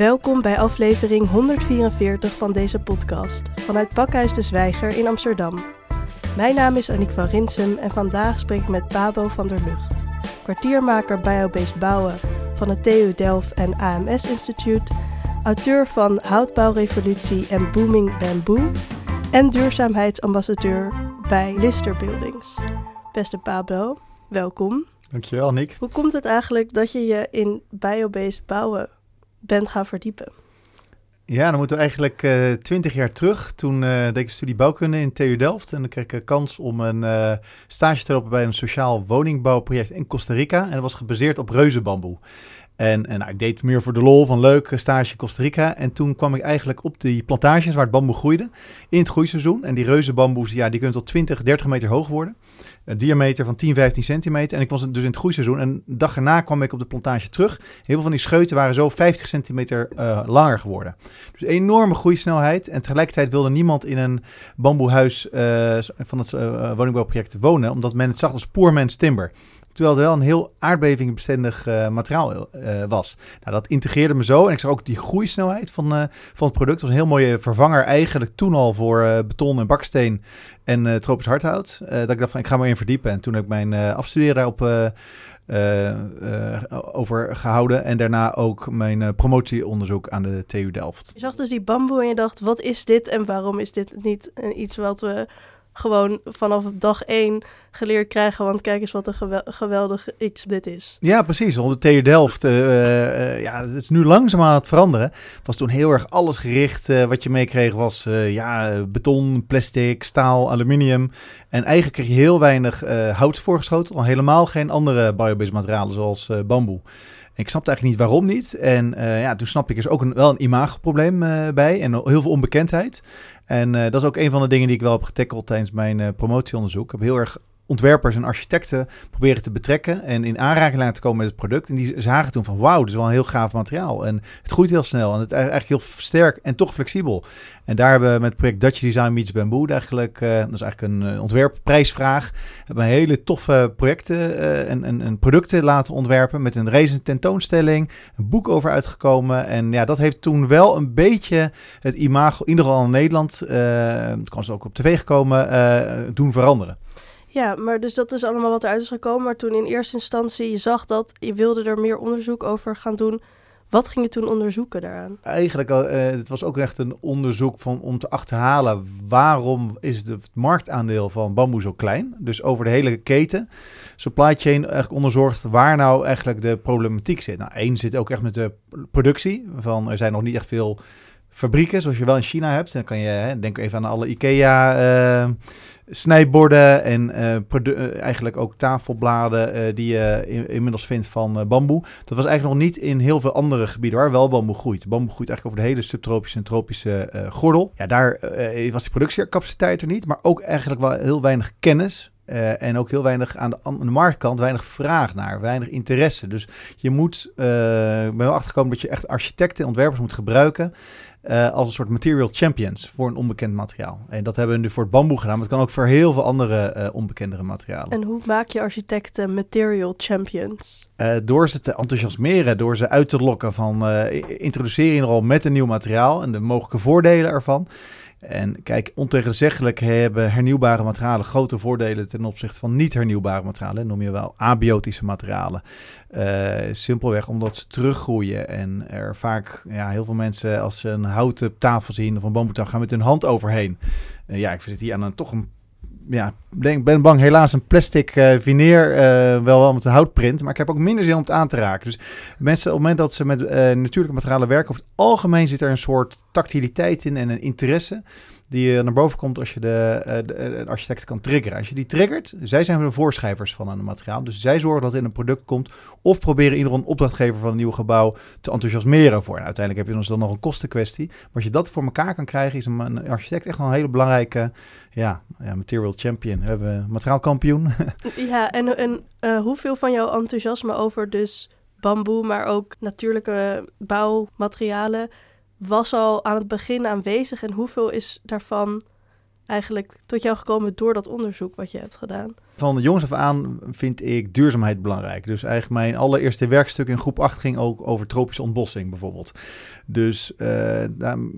Welkom bij aflevering 144 van deze podcast vanuit Pakhuis de Zwijger in Amsterdam. Mijn naam is Aniek van Rinsum en vandaag spreek ik met Pabo van der Lucht, kwartiermaker biobased bouwen van het TU Delft en AMS Instituut, auteur van Houtbouwrevolutie en Booming Bamboo en duurzaamheidsambassadeur bij Lister Buildings. Beste Pablo, welkom. Dankjewel, Nick. Hoe komt het eigenlijk dat je je in biobased bouwen bent gaan verdiepen? Ja, dan moeten we eigenlijk eh, twintig jaar terug. Toen uh, deed ik studie bouwkunde in TU Delft. En dan kreeg ik een kans om een uh, stage te lopen bij een sociaal woningbouwproject in Costa Rica. En dat was gebaseerd op reuzenbamboe. En, en nou, ik deed meer voor de lol van leuk, stage Costa Rica. En toen kwam ik eigenlijk op die plantages waar het bamboe groeide in het groeiseizoen. En die reuzenbamboes, ja, die kunnen tot 20, 30 meter hoog worden. Een diameter van 10, 15 centimeter. En ik was dus in het groeiseizoen. En de dag erna kwam ik op de plantage terug. Heel veel van die scheuten waren zo 50 centimeter uh, langer geworden. Dus enorme groeisnelheid. En tegelijkertijd wilde niemand in een bamboehuis uh, van het uh, woningbouwproject wonen. Omdat men het zag als poor timber. Terwijl het wel een heel aardbevingbestendig uh, materiaal uh, was. Nou, dat integreerde me zo. En ik zag ook die groeisnelheid van, uh, van het product. was een heel mooie vervanger eigenlijk toen al voor beton en baksteen en tropisch hardhout. dat ik dacht van ik ga maar in verdiepen. En toen heb ik mijn afstuderen daarop over gehouden. En daarna ook mijn promotieonderzoek aan de TU Delft. Je zag dus die bamboe en je dacht wat is dit en waarom is dit niet iets wat we gewoon vanaf dag één geleerd krijgen. Want kijk eens wat een geweldig iets dit is. Ja, precies. Onder de TU Delft, uh, uh, ja, het is nu langzaam aan het veranderen. Was toen heel erg alles gericht. Wat je meekreeg was ja, beton, plastic, staal, aluminium. En eigenlijk kreeg je heel weinig hout voorgeschoten. Al helemaal geen andere biobased materialen zoals bamboe. Ik snapte eigenlijk niet waarom niet. En uh, ja, toen snap ik er is ook wel een imagoprobleem uh, bij en heel veel onbekendheid. En uh, dat is ook een van de dingen die ik wel heb getackeld tijdens mijn promotieonderzoek. Ik heb heel erg ontwerpers en architecten proberen te betrekken en in aanraking laten komen met het product. En die zagen toen van wauw, dit is wel een heel gaaf materiaal. En het groeit heel snel en het is eigenlijk heel sterk en toch flexibel. En daar hebben we met het project Dutch Design Meets Bamboo eigenlijk, uh, dat is eigenlijk een uh, ontwerpprijsvraag, hebben we hele toffe projecten uh, en, en, en, producten laten ontwerpen met een race tentoonstelling, een boek over uitgekomen. En ja, dat heeft toen wel een beetje het imago, in ieder geval in Nederland, het kan ze ook op tv gekomen, doen veranderen. Ja, maar dus dat is allemaal wat eruit is gekomen. Maar toen in eerste instantie je zag dat je wilde er meer onderzoek over gaan doen. Wat ging je toen onderzoeken daaraan? Eigenlijk, uh, het was ook echt een onderzoek van, om te achterhalen waarom is het marktaandeel van bamboe zo klein. Dus over de hele keten, supply chain, eigenlijk onderzocht waar nou eigenlijk de problematiek zit. Nou, één zit ook echt met de productie. Van, er zijn nog niet echt veel fabrieken zoals je wel in China hebt. Dan kan je, hè, denk even aan alle IKEA... Uh, snijborden en uh, eigenlijk ook tafelbladen uh, die je in, inmiddels vindt van uh, bamboe. Dat was eigenlijk nog niet in heel veel andere gebieden waar wel bamboe groeit. Bamboe groeit eigenlijk over de hele subtropische en tropische gordel. Ja, daar was die productiecapaciteit er niet, maar ook eigenlijk wel heel weinig kennis. en ook heel weinig aan de, marktkant, weinig vraag naar, weinig interesse. Dus je moet, ik ben wel achtergekomen dat je echt architecten en ontwerpers moet gebruiken. Uh, als een soort material champions voor een onbekend materiaal. En dat hebben we nu voor het bamboe gedaan, maar het kan ook voor heel veel andere uh, onbekendere materialen. En hoe maak je architecten material champions? Uh, door ze te enthousiasmeren, door ze uit te lokken van introduceer je al met een nieuw materiaal en de mogelijke voordelen ervan. En kijk, ontegenzeggelijk hebben hernieuwbare materialen grote voordelen ten opzichte van niet hernieuwbare materialen. Noem je wel abiotische materialen. Uh, simpelweg omdat ze teruggroeien. En er vaak, ja, heel veel mensen als ze een houten tafel zien of een bamboetafel gaan met hun hand overheen. Uh, ja, ik zit hier aan een toch een ja, ben, ben bang helaas een plastic uh, veneer, uh, wel wel met een houtprint, maar ik heb ook minder zin om het aan te raken. Dus mensen op het moment dat ze met uh, natuurlijke materialen werken, over het algemeen zit er een soort tactiliteit in en een interesse die naar boven komt als je de, de, de, architect kan triggeren. Als je die triggert, zij zijn de voorschrijvers van een materiaal. Dus zij zorgen dat het in een product komt of proberen ieder opdrachtgever van een nieuw gebouw te enthousiasmeren voor. En uiteindelijk heb je dan nog een kostenkwestie. Maar als je dat voor elkaar kan krijgen, is een, een architect echt wel een hele belangrijke ja, ja, material champion. We hebben materiaalkampioen. ja, en, en uh, hoeveel van jouw enthousiasme over dus bamboe, maar ook natuurlijke bouwmaterialen was al aan het begin aanwezig en hoeveel is daarvan eigenlijk tot jou gekomen door dat onderzoek wat je hebt gedaan? van de jongs af aan vind ik duurzaamheid belangrijk. Dus eigenlijk mijn allereerste werkstuk in groep 8 ging ook over tropische ontbossing bijvoorbeeld. Dus uh,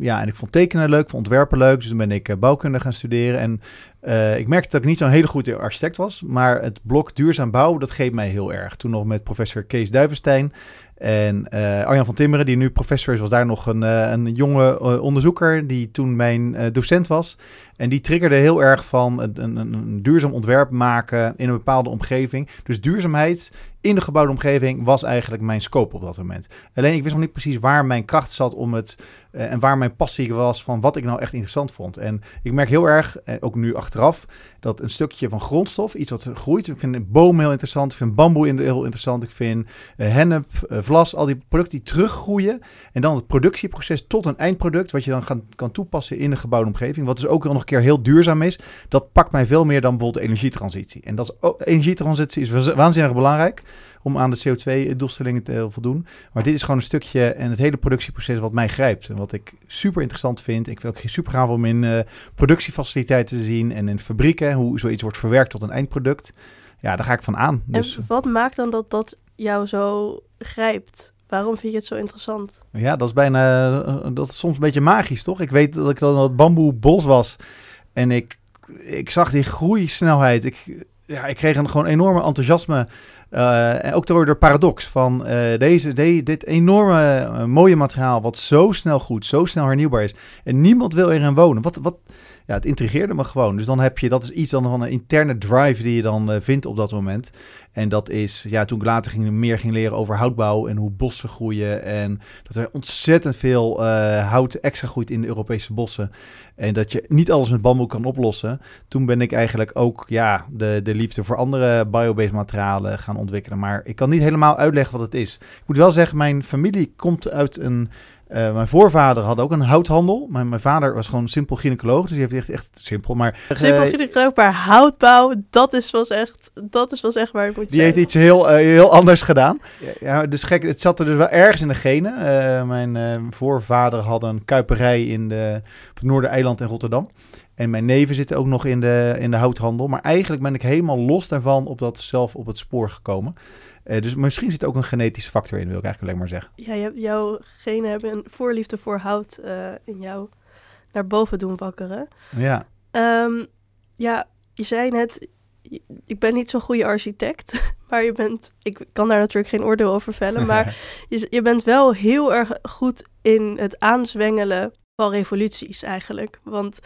ja, en ik vond tekenen leuk, vond ontwerpen leuk. Dus toen ben ik bouwkunde gaan studeren. En uh, ik merkte dat ik niet zo'n hele goede architect was. Maar het blok duurzaam bouwen, dat geeft mij heel erg. Toen nog met professor Kees Duivenstein. En uh, Arjan van Timmeren, die nu professor is, was daar nog een, uh, een jonge onderzoeker die toen mijn docent was. En die triggerde heel erg van een, een, een, duurzaam ontwerp maken in een bepaalde omgeving. Dus duurzaamheid in de gebouwde omgeving was eigenlijk mijn scope op dat moment. Alleen ik wist nog niet precies waar mijn kracht zat om het en waar mijn passie was van wat ik nou echt interessant vond. En ik merk heel erg, ook nu achteraf, dat een stukje van grondstof, iets wat groeit. Ik vind boom heel interessant, ik vind bamboe heel interessant, ik vind hennep, vlas, al die producten die teruggroeien. En dan het productieproces tot een eindproduct, wat je dan gaan, kan toepassen in de gebouwde omgeving. Wat dus ook nog een keer heel duurzaam is. Dat pakt mij veel meer dan bijvoorbeeld de energietransitie. En dat is ook, energietransitie is waanzinnig belangrijk om aan de CO2-doelstellingen te voldoen. Maar dit is gewoon een stukje en het hele productieproces wat mij grijpt. En wat ik super interessant vind. Ik vind ook super gaaf om in uh, productiefaciliteiten te zien en in fabrieken, hoe zoiets wordt verwerkt tot een eindproduct. Ja, daar ga ik van aan. Dus... En wat maakt dan dat dat jou zo grijpt? Waarom vind je het zo interessant? Ja, dat is bijna, eh, dat is soms een beetje magisch, toch? Ik weet dat ik dan dat bamboebos was en ik, ik zag die groeisnelheid. Ik, ja, ik kreeg een gewoon enorme enthousiasme. Uh, en ook door de paradox van uh, deze, de, dit enorme mooie materiaal, wat zo snel goed, zo snel hernieuwbaar is. En niemand wil erin wonen. Wat, wat, ja, het intrigeerde me gewoon. Dus dan heb je, dat is iets dan van een interne drive die je dan uh, vindt op dat moment. En dat is, ja, toen ik later ging, meer ging leren over houtbouw en hoe bossen groeien. En dat er ontzettend veel uh, hout extra groeit in de Europese bossen. En dat je niet alles met bamboe kan oplossen. Toen ben ik eigenlijk ook, ja, de, de liefde voor andere biobased materialen gaan ontwikkelen. Maar ik kan niet helemaal uitleggen wat het is. Ik moet wel zeggen, mijn familie komt uit een uh, mijn voorvader had ook een houthandel. Mijn, mijn vader was gewoon simpel gynaecoloog. Dus die heeft echt, echt simpel. Maar, simpel uh, gynaecoloog, maar houtbouw, dat is wel echt, dat is wel echt waar ik moet Die heeft iets heel, uh, heel anders gedaan. Ja, dus gek, het zat er dus wel ergens in de genen. mijn voorvader had een kuiperij in de, op het Noordereiland in Rotterdam. En mijn neven zitten ook nog in de, in de houthandel. Maar eigenlijk ben ik helemaal los daarvan op dat zelf op het spoor gekomen. Uh, dus misschien zit ook een genetische factor in, wil ik eigenlijk alleen maar zeggen. Ja, jouw genen hebben een voorliefde voor hout uh, in jou naar boven doen wakkeren. Ja. Um, ja, je zei net, ik ben niet zo'n goede architect, maar je bent, ik kan daar natuurlijk geen oordeel over vellen, maar je, je bent wel heel erg goed in het aanzwengelen van revoluties eigenlijk. Want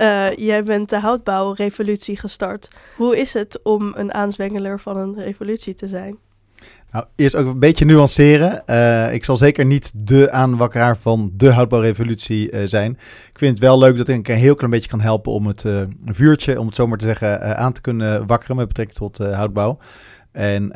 uh, jij bent de houtbouwrevolutie gestart. Hoe is het om een aanzwengeler van een revolutie te zijn? Nou, eerst ook een beetje nuanceren. Uh, ik zal zeker niet de aanwakkeraar van de houtbouwrevolutie uh, zijn. Ik vind het wel leuk dat ik een heel klein beetje kan helpen om het uh, vuurtje, om het zo maar te zeggen, aan te kunnen wakkeren met betrekking tot houtbouw. En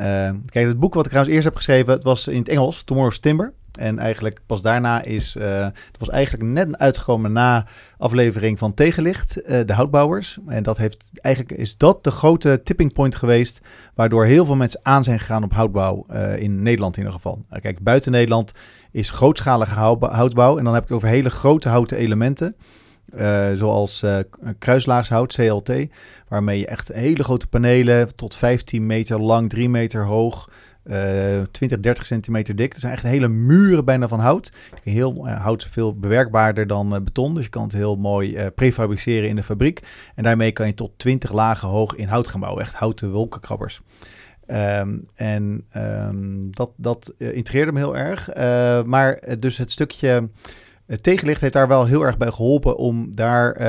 kijk, het boek wat ik trouwens eerst heb geschreven, het was in het Engels, Tomorrow's Timber. En eigenlijk pas daarna is, uh, dat was eigenlijk net uitgekomen na aflevering van Tegenlicht, uh, de houtbouwers. En dat heeft, eigenlijk is dat de grote tipping point geweest, waardoor heel veel mensen aan zijn gegaan op houtbouw, uh, in Nederland in ieder geval. kijk, buiten Nederland is grootschalige houtbouw en dan heb ik het over hele grote houten elementen. Zoals uh, kruislaagshout, CLT, waarmee je echt hele grote panelen tot 15 meter lang, 3 meter hoog, uh, 20, 30 centimeter dik. Dat zijn echt hele muren bijna van hout. Heel, uh, hout is veel bewerkbaarder dan uh, beton, dus je kan het heel mooi prefabriceren in de fabriek. En daarmee kan je tot 20 lagen hoog in hout gaan bouwen. Echt houten wolkenkrabbers. Um, en um, dat, dat integreerde me heel erg. maar dus het stukje het tegenlicht heeft daar wel heel erg bij geholpen om daar uh,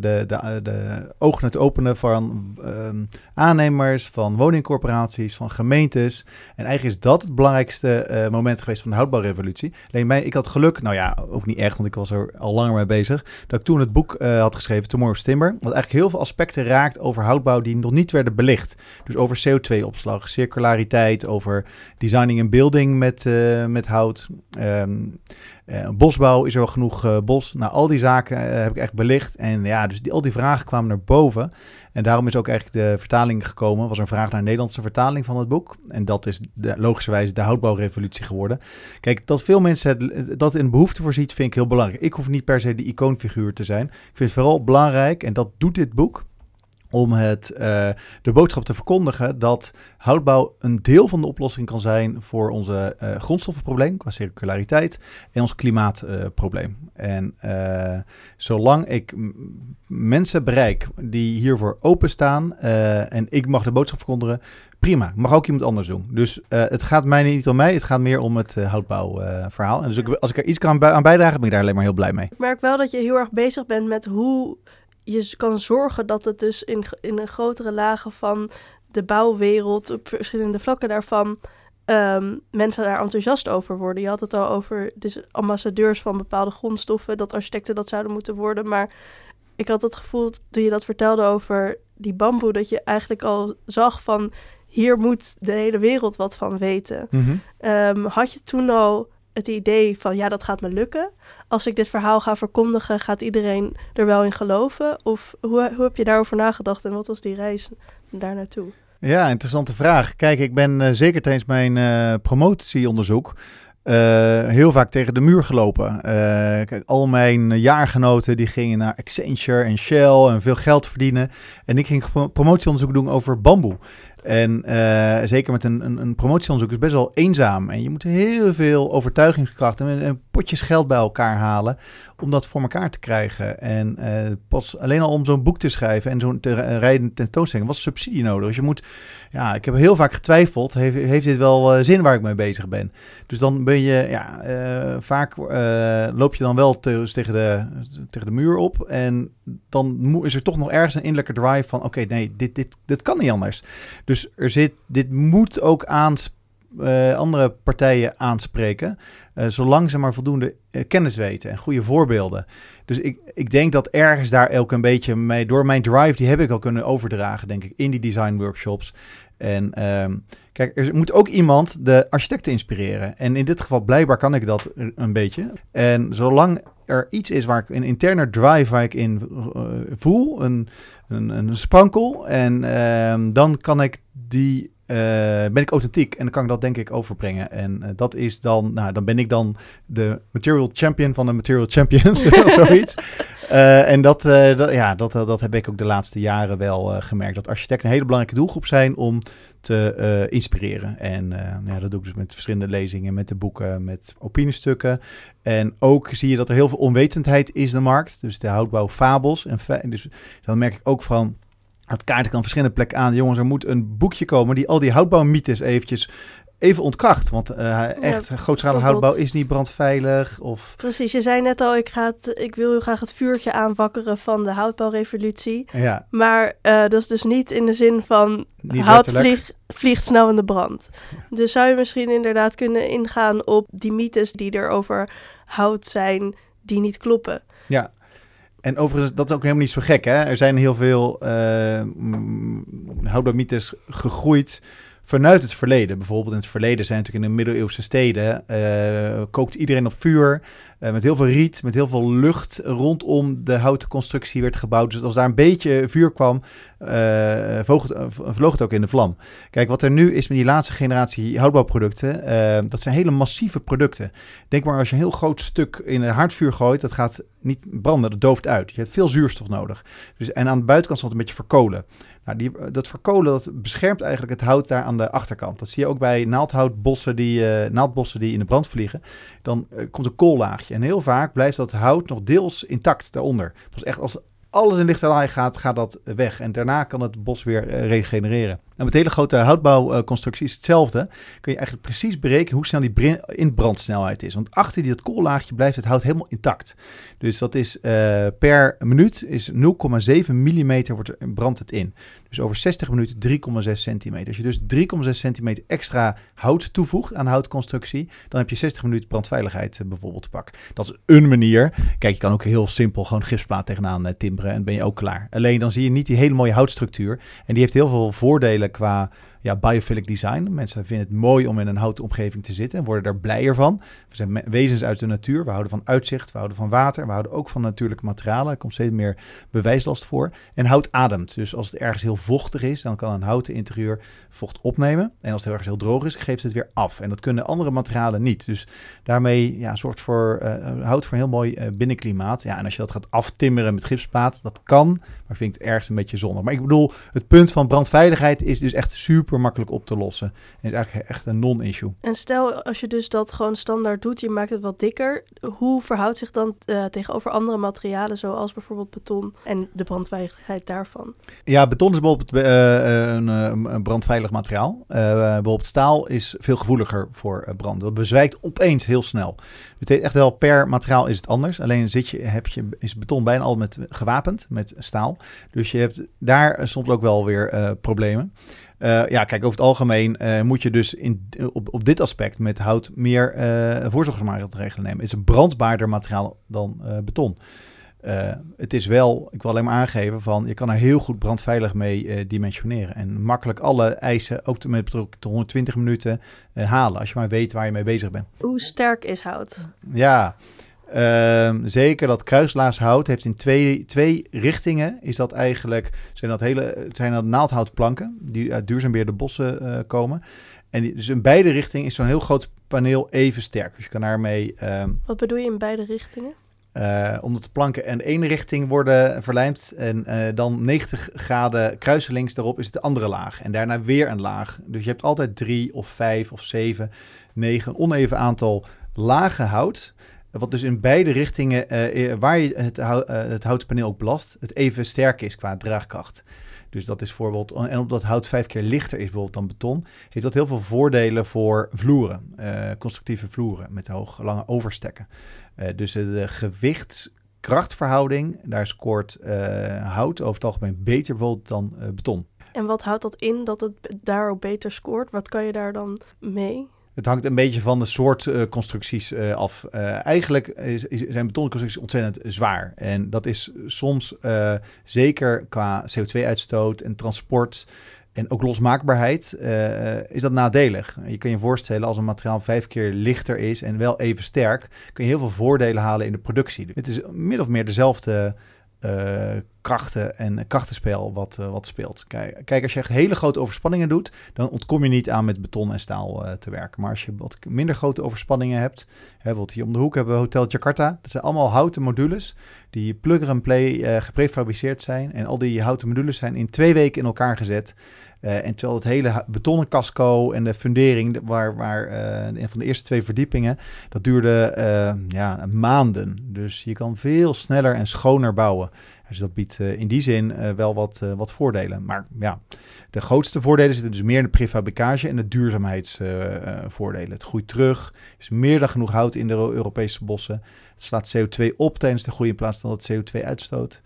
de, de, de ogen te openen van um, aannemers, van woningcorporaties, van gemeentes. En eigenlijk is dat het belangrijkste uh, moment geweest van de houtbouwrevolutie. Alleen ik had geluk, nou ja, ook niet echt, want ik was er al langer mee bezig, dat ik toen het boek uh, had geschreven, Tomorrow's Timber, wat eigenlijk heel veel aspecten raakt over houtbouw die nog niet werden belicht. Dus over CO2-opslag, circulariteit, over designing en building met, met hout. Um, uh, bosbouw, is er wel genoeg uh, bos? Nou, al die zaken uh, heb ik echt belicht. En ja, dus die, al die vragen kwamen naar boven. En daarom is ook eigenlijk de vertaling gekomen. Was een vraag naar een Nederlandse vertaling van het boek. En dat is de, logischerwijs de houtbouwrevolutie geworden. Kijk, dat veel mensen dat in behoefte voorziet, vind ik heel belangrijk. Ik hoef niet per se de icoonfiguur te zijn. Ik vind het vooral belangrijk, en dat doet dit boek om het, uh, de boodschap te verkondigen dat houtbouw een deel van de oplossing kan zijn voor onze uh, grondstoffenprobleem qua circulariteit en ons klimaatprobleem. Uh, en zolang ik mensen bereik die hiervoor openstaan en ik mag de boodschap verkondigen, prima. Mag ook iemand anders doen. Dus het gaat mij niet om mij, het gaat meer om het houtbouwverhaal. en dus ik, als ik er iets kan aan bijdragen, ben ik daar alleen maar heel blij mee. Ik merk wel dat je heel erg bezig bent met hoe je kan zorgen dat het dus in, in een grotere lagen van de bouwwereld, op verschillende vlakken daarvan, um, mensen daar enthousiast over worden. Je had het al over dus ambassadeurs van bepaalde grondstoffen, dat architecten dat zouden moeten worden. Maar ik had het gevoel, toen je dat vertelde over die bamboe, dat je eigenlijk al zag van hier moet de hele wereld wat van weten. Mhm. Ehm, had je toen al het idee van ja, dat gaat me lukken. Als ik dit verhaal ga verkondigen, gaat iedereen er wel in geloven? Of hoe, hoe heb je daarover nagedacht en wat was die reis daar naartoe? Ja, interessante vraag. Kijk, ik ben uh, zeker tijdens mijn uh, promotieonderzoek uh, heel vaak tegen de muur gelopen. kijk, al mijn jaargenoten die gingen naar Accenture en Shell en veel geld verdienen. En ik ging promotieonderzoek doen over bamboe. En uh, zeker met een, een, een promotieonderzoek is best wel eenzaam. En je moet heel veel overtuigingskracht en, en potjes geld bij elkaar halen om dat voor elkaar te krijgen. En uh, pas alleen al om zo'n boek te schrijven en zo'n te rijden tentoonstelling was subsidie nodig. Dus je moet, ja, ik heb heel vaak getwijfeld, heeft, heeft dit wel uh, zin waar ik mee bezig ben? Dus dan ben je, ja, vaak loop je dan wel te, tegen, de, tegen de muur op en dan is er toch nog ergens een innerlijke drive van, oké, nee, dit, dit, dit kan niet anders. Dus er zit, dit moet ook aan andere partijen aanspreken, zolang ze maar voldoende kennis weten en goede voorbeelden. Dus ik, ik denk dat ergens daar ook een beetje mee, door mijn drive, die heb ik al kunnen overdragen, denk ik, in die design workshops. En um, kijk, er moet ook iemand de architecten inspireren. En in dit geval, blijkbaar kan ik dat een beetje. En zolang er iets is waar ik een interne drive waar ik in uh, voel, een, een, een sprankel, en uh, dan kan ik die uh, ben ik authentiek en dan kan ik dat denk ik overbrengen. En uh, dat is dan, nou, dan ben ik dan de material champion van de material champions, zoiets. Uh, en dat, dat, ja, dat, dat heb ik ook de laatste jaren wel gemerkt. Dat architecten een hele belangrijke doelgroep zijn om te inspireren. En nou ja, dat doe ik dus met verschillende lezingen, met de boeken, met opiniestukken. En ook zie je dat er heel veel onwetendheid is in de markt. Dus de houtbouw fabels. En dus dan merk ik ook van het kaart kan verschillende plekken aan. Jongens, er moet een boekje komen die al die houtbouwmythes eventjes even ontkracht. Want uh, echt, ja, grootschalig houtbouw is niet brandveilig. Of... Precies, je zei net al, ik, ga het, ik wil heel graag het vuurtje aanwakkeren van de houtbouwrevolutie. Ja. Maar uh, dat is dus niet in de zin van niet hout vlieg, vliegt snel in de brand. Dus zou je misschien inderdaad kunnen ingaan op die mythes die er over hout zijn, die niet kloppen. Ja, en overigens, dat is ook helemaal niet zo gek. Hè? Er zijn heel veel uh, mythes gegroeid vanuit het verleden. Bijvoorbeeld in het verleden zijn natuurlijk in de middeleeuwse steden... Uh, kookt iedereen op vuur, uh, met heel veel riet, met heel veel lucht rondom de houten constructie werd gebouwd. Dus als daar een beetje vuur kwam, uh, vloog, het, vloog, het, ook in de vlam. Kijk, wat er nu is met die laatste generatie houtbouwproducten, dat zijn hele massieve producten. Denk maar als je een heel groot stuk in een hardvuur gooit, dat gaat niet branden, dat dooft uit. Je hebt veel zuurstof nodig. Dus, en aan de buitenkant zal het een beetje verkolen. Nou, die, dat verkolen dat beschermt eigenlijk het hout daar aan de achterkant. Dat zie je ook bij naaldhoutbossen die, uh, naaldbossen die in de brand vliegen. Dan uh, komt een koollaagje. En heel vaak blijft dat hout nog deels intact daaronder. Pas echt als alles in lichte laai gaat, gaat dat weg. En daarna kan het bos weer uh, regenereren. Nou, met hele grote houtbouwconstructies is hetzelfde. Kun je eigenlijk precies berekenen hoe snel die inbrandsnelheid is. Want achter die, dat koollaagje blijft het hout helemaal intact. Dus dat is uh, per minuut is 0,7 mm wordt er, brandt het in. Dus over 60 minuten 3,6 centimeter. Als je dus 3,6 centimeter extra hout toevoegt aan houtconstructie, dan heb je 60 minuten brandveiligheid uh, bijvoorbeeld te pakken. Dat is een manier. Kijk, je kan ook heel simpel gewoon gipsplaat tegenaan uh, timberen en ben je ook klaar. Alleen dan zie je niet die hele mooie houtstructuur. En die heeft heel veel voordelen qua ja, biophilic design. Mensen vinden het mooi om in een houten omgeving te zitten en worden er blijer van. We zijn wezens uit de natuur. We houden van uitzicht, we houden van water, we houden ook van natuurlijke materialen. Er komt steeds meer bewijslast voor. En hout ademt. Dus als het ergens heel vochtig is, dan kan een houten interieur vocht opnemen. En als het ergens heel droog is, geeft het weer af. En dat kunnen andere materialen niet. Dus daarmee ja, zorgt voor, uh, hout voor een heel mooi uh, binnenklimaat. Ja, en als je dat gaat aftimmeren met gipsplaat, dat kan. Maar vind ik het ergens een beetje zonde. Maar ik bedoel, het punt van brandveiligheid is dus echt super makkelijk op te lossen. En is eigenlijk echt een non-issue. En stel, als je dus dat gewoon standaard doet, je maakt het wat dikker. Hoe verhoudt zich dan uh, tegenover andere materialen, zoals bijvoorbeeld beton en de brandveiligheid daarvan? Ja, beton is bijvoorbeeld uh, een, een, brandveilig materiaal. bijvoorbeeld staal is veel gevoeliger voor brand. Dat bezwijkt opeens heel snel. Het is echt wel per materiaal is het anders. Alleen zit je, heb je, is beton bijna al met gewapend met staal. Dus je hebt daar soms ook wel weer uh, problemen. Uh, ja, kijk, over het algemeen uh, moet je dus in, op, op dit aspect met hout meer uh, voorzorgsmaatregelen nemen. Het is een brandbaarder materiaal dan beton. het is wel, ik wil alleen maar aangeven van, je kan er heel goed brandveilig mee dimensioneren. En makkelijk alle eisen, ook met tot 120 minuten, halen. Als je maar weet waar je mee bezig bent. Hoe sterk is hout? Ja, Uh, zeker dat kruislaashout heeft in twee, twee richtingen. Is dat eigenlijk zijn dat hele zijn dat naaldhoutplanken die uit duurzaambeerde bossen uh, komen. En die, dus in beide richtingen is zo'n heel groot paneel even sterk. Dus je kan daarmee. Uh, Wat bedoel je in beide richtingen? Uh, omdat de planken in ene richting worden verlijmd en uh, dan 90 graden kruiselings daarop is het de andere laag. En daarna weer een laag. Dus je hebt altijd drie of vijf of zeven, negen, een oneven aantal lagen hout. Wat dus in beide richtingen, uh, waar je het, uh, het houten paneel ook belast, het even sterk is qua draagkracht. Dus dat is bijvoorbeeld, en omdat hout vijf keer lichter is bijvoorbeeld dan beton, heeft dat heel veel voordelen voor vloeren, constructieve vloeren met hoog, lange overstekken. dus de gewichtskrachtverhouding, daar scoort hout over het algemeen beter bijvoorbeeld dan beton. En wat houdt dat in dat het daar ook beter scoort? Wat kan je daar dan mee? Het hangt een beetje van de soort uh, constructies uh, af. Uh, eigenlijk zijn betonconstructies ontzettend zwaar. En dat is soms zeker qua CO2-uitstoot en transport en ook losmaakbaarheid is dat nadelig. Je kan je voorstellen als een materiaal vijf keer lichter is en wel even sterk, kun je heel veel voordelen halen in de productie. Het is min of meer dezelfde krachten en krachtenspel wat, uh, wat speelt. Kijk, kijk, als je echt hele grote overspanningen doet, dan ontkom je niet aan met beton en staal uh, te werken. Maar als je wat minder grote overspanningen hebt, hè, bijvoorbeeld hier om de hoek hebben we Hotel Jakarta. Dat zijn allemaal houten modules die plug and play geprefabriceerd zijn. En al die houten modules zijn in twee weken in elkaar gezet. En terwijl het hele betonnen casco en de fundering, waar, waar een van de eerste twee verdiepingen, dat duurde ja, maanden. Dus je kan veel sneller en schoner bouwen. Dus dat biedt in die zin wel wat, wat voordelen. Maar ja, de grootste voordelen zitten dus meer in de prefabricage en de duurzaamheidsvoordelen. het groeit terug, is meer dan genoeg hout in de Europese bossen. Het slaat CO2 op tijdens de groei in plaats van dat het CO2 uitstoot.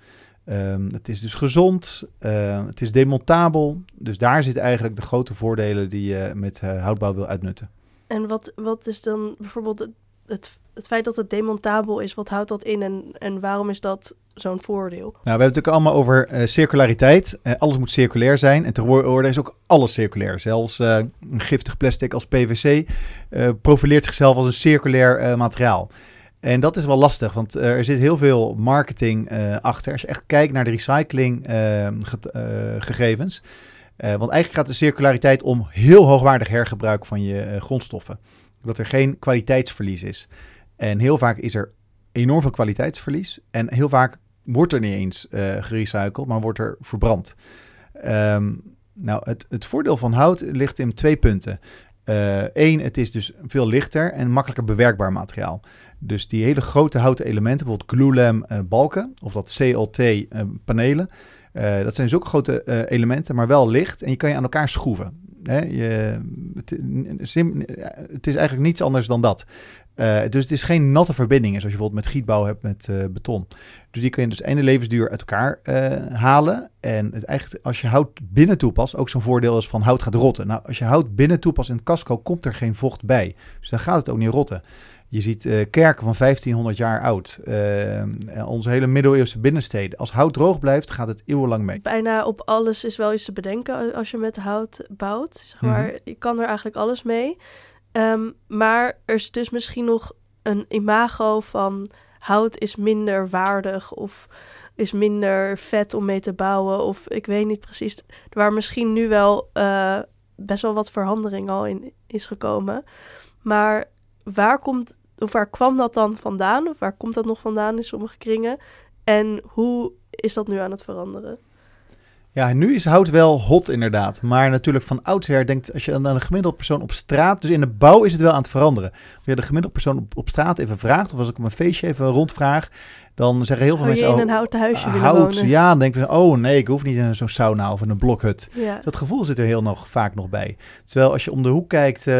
Um, het is dus gezond, het is demontabel. Dus daar zitten eigenlijk de grote voordelen die je met houtbouw wil uitnutten. En wat, wat is dan bijvoorbeeld het, het, het, feit dat het demontabel is, wat houdt dat in en, en waarom is dat zo'n voordeel? Nou, we hebben het natuurlijk allemaal over uh, circulariteit. alles moet circulair zijn en tegenwoordig is ook alles circulair. Zelfs een giftig plastic als PVC profileert zichzelf als een circulair materiaal. En dat is wel lastig, want er zit heel veel marketing achter. Als je echt kijkt naar de recyclinggegevens. Uh, want eigenlijk gaat de circulariteit om heel hoogwaardig hergebruik van je grondstoffen. Dat er geen kwaliteitsverlies is. En heel vaak is er enorm veel kwaliteitsverlies. En heel vaak wordt er niet eens gerecycled, maar wordt er verbrand. Um, nou, het, het voordeel van hout ligt in twee punten. Eén, het is dus veel lichter en makkelijker bewerkbaar materiaal. Dus die hele grote houten elementen, bijvoorbeeld glulam uh, balken of dat CLT uh, panelen, uh, dat zijn zulke grote elementen, maar wel licht en je kan je aan elkaar schroeven. Hè? Je, het, is eigenlijk niets anders dan dat. Uh, dus het is geen natte verbinding, zoals je bijvoorbeeld met gietbouw hebt met uh, beton. Dus die kun je dus einde levensduur uit elkaar uh, halen. En het eigenlijk, als je hout binnen toepast, ook zo'n voordeel is van hout gaat rotten. Nou, als je hout binnen toepast in het casco, komt er geen vocht bij. Dus dan gaat het ook niet rotten. Je ziet kerken van 1500 jaar oud. Onze hele middeleeuwse binnensteden. Als hout droog blijft, gaat het eeuwenlang mee. Bijna op alles is wel iets te bedenken als je met hout bouwt. Zeg maar, mm Je kan er eigenlijk alles mee. Um, maar er is dus misschien nog een imago van hout is minder waardig of is minder vet om mee te bouwen. Of ik weet niet precies. Waar misschien nu wel uh, best wel wat verandering al in is gekomen. Maar waar komt of waar kwam dat dan vandaan? Of waar komt dat nog vandaan in sommige kringen? En hoe is dat nu aan het veranderen? Ja, nu is hout wel hot inderdaad. Maar natuurlijk van oudsher denkt, als je aan een gemiddelde persoon op straat... Dus in de bouw is het wel aan het veranderen. Als je de gemiddelde persoon op, op straat even vraagt... Of als ik op een feestje even rondvraag... Dan zeggen heel veel mensen... je in oh, een houten huisje willen hout, wonen? Ja, dan denken we, oh nee, ik hoef niet in zo'n sauna of in een blokhut. Ja. Dat gevoel zit er heel nog, vaak nog bij. Terwijl als je om de hoek kijkt, uh,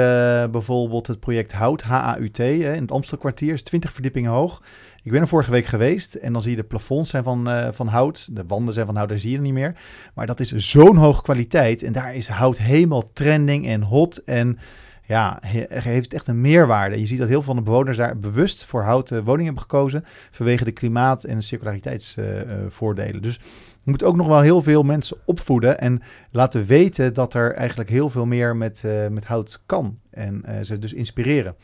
bijvoorbeeld het project Hout, HAUT, in het Amstelkwartier, is 20 verdiepingen hoog. Ik ben er vorige week geweest en dan zie je de plafonds zijn van, uh, van hout. De wanden zijn van hout, daar zie je niet meer. Maar dat is zo'n hoge kwaliteit. En daar is hout helemaal trending en hot. En ja, heeft echt een meerwaarde. Je ziet dat heel veel van de bewoners daar bewust voor houten woningen hebben gekozen. Vanwege de klimaat- en circulariteitsvoordelen. Dus je moet ook nog wel heel veel mensen opvoeden. En laten weten dat er eigenlijk heel veel meer met, uh, met hout kan. En uh, ze dus inspireren.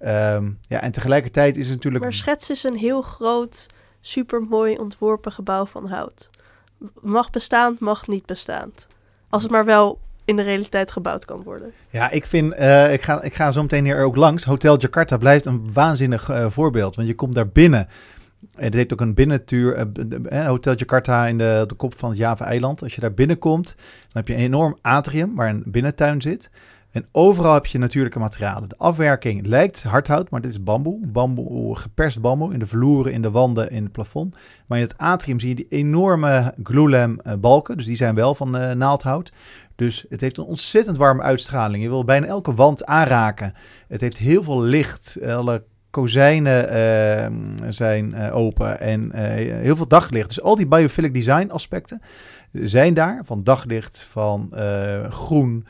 Um, ja, en tegelijkertijd is het natuurlijk... Maar schets is een heel groot, supermooi ontworpen gebouw van hout. Mag bestaand, mag niet bestaand. Als het maar wel in de realiteit gebouwd kan worden. Ja, ik vind, uh, ik, ga, ik ga zo meteen hier ook langs. Hotel Jakarta blijft een waanzinnig uh, voorbeeld. Want je komt daar binnen. En het heeft ook een binnentuur. Uh, Hotel Jakarta in de, de kop van het Java-eiland. Als je daar binnenkomt, dan heb je een enorm atrium waar een binnentuin zit. En overal heb je natuurlijke materialen. De afwerking lijkt hardhout, maar dit is bamboe. Bamboe, geperst bamboe in de vloeren, in de wanden, in het plafond. Maar in het atrium zie je die enorme glulam balken. Dus die zijn wel van uh, naaldhout. Dus het heeft een ontzettend warme uitstraling. Je wil bijna elke wand aanraken. Het heeft heel veel licht. Alle kozijnen uh, zijn uh, open en heel veel daglicht. Dus al die biophilic design aspecten zijn daar. Van daglicht, van groen.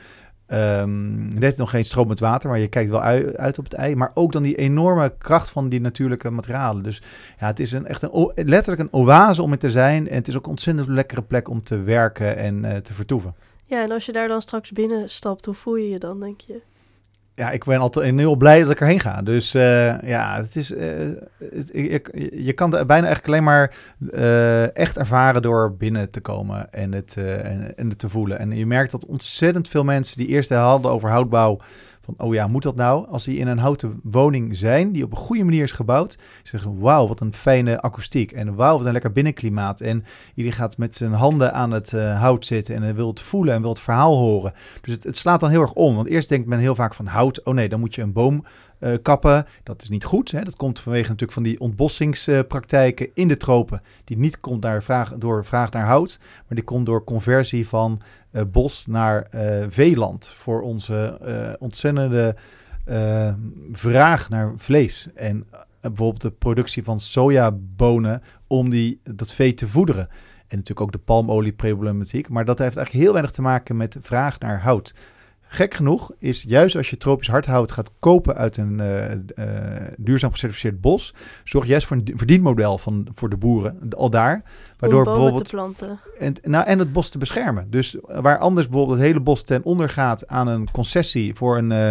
Um, net nog geen stroom met water, maar je kijkt wel uit, op het ei. Maar ook dan die enorme kracht van die natuurlijke materialen. Dus ja, het is een, echt een, letterlijk een oase om het te zijn. En het is ook een ontzettend lekkere plek om te werken en te vertoeven. Ja, en als je daar dan straks binnen stapt, hoe voel je je dan, denk je? Ja, ik ben altijd heel blij dat ik erheen ga. Dus uh, ja, het is, ik, je kan het bijna eigenlijk alleen maar uh, echt ervaren door binnen te komen en het, en, en het te voelen. En je merkt dat ontzettend veel mensen die eerst hadden over houtbouw van, oh ja, moet dat nou? Als die in een houten woning zijn, die op een goede manier is gebouwd, zeggen, wauw, wat een fijne akoestiek. En wauw, wat een lekker binnenklimaat. En iedereen gaat met zijn handen aan het uh, hout zitten en wil het voelen en wil het verhaal horen. Dus het, het, slaat dan heel erg om. Want eerst denkt men heel vaak van hout, oh nee, dan moet je een boom uh, kappen. Dat is niet goed. Hè? Dat komt vanwege natuurlijk van die ontbossingspraktijken uh, in de tropen. Die niet komt naar vraag, door vraag naar hout, maar die komt door conversie van uh, bos naar veeland. Voor onze ontzettende vraag naar vlees. En bijvoorbeeld de productie van sojabonen om die, dat vee te voederen. En natuurlijk ook de palmolieproblematiek. Maar dat heeft eigenlijk heel weinig te maken met vraag naar hout. Gek genoeg is juist als je tropisch hardhout gaat kopen uit een uh, uh, duurzaam gecertificeerd bos, zorg juist voor een verdienmodel van, voor de boeren al daar. Waardoor bijvoorbeeld, te planten. En, nou, en het bos te beschermen. Dus waar anders bijvoorbeeld het hele bos ten onder gaat aan een concessie voor een uh,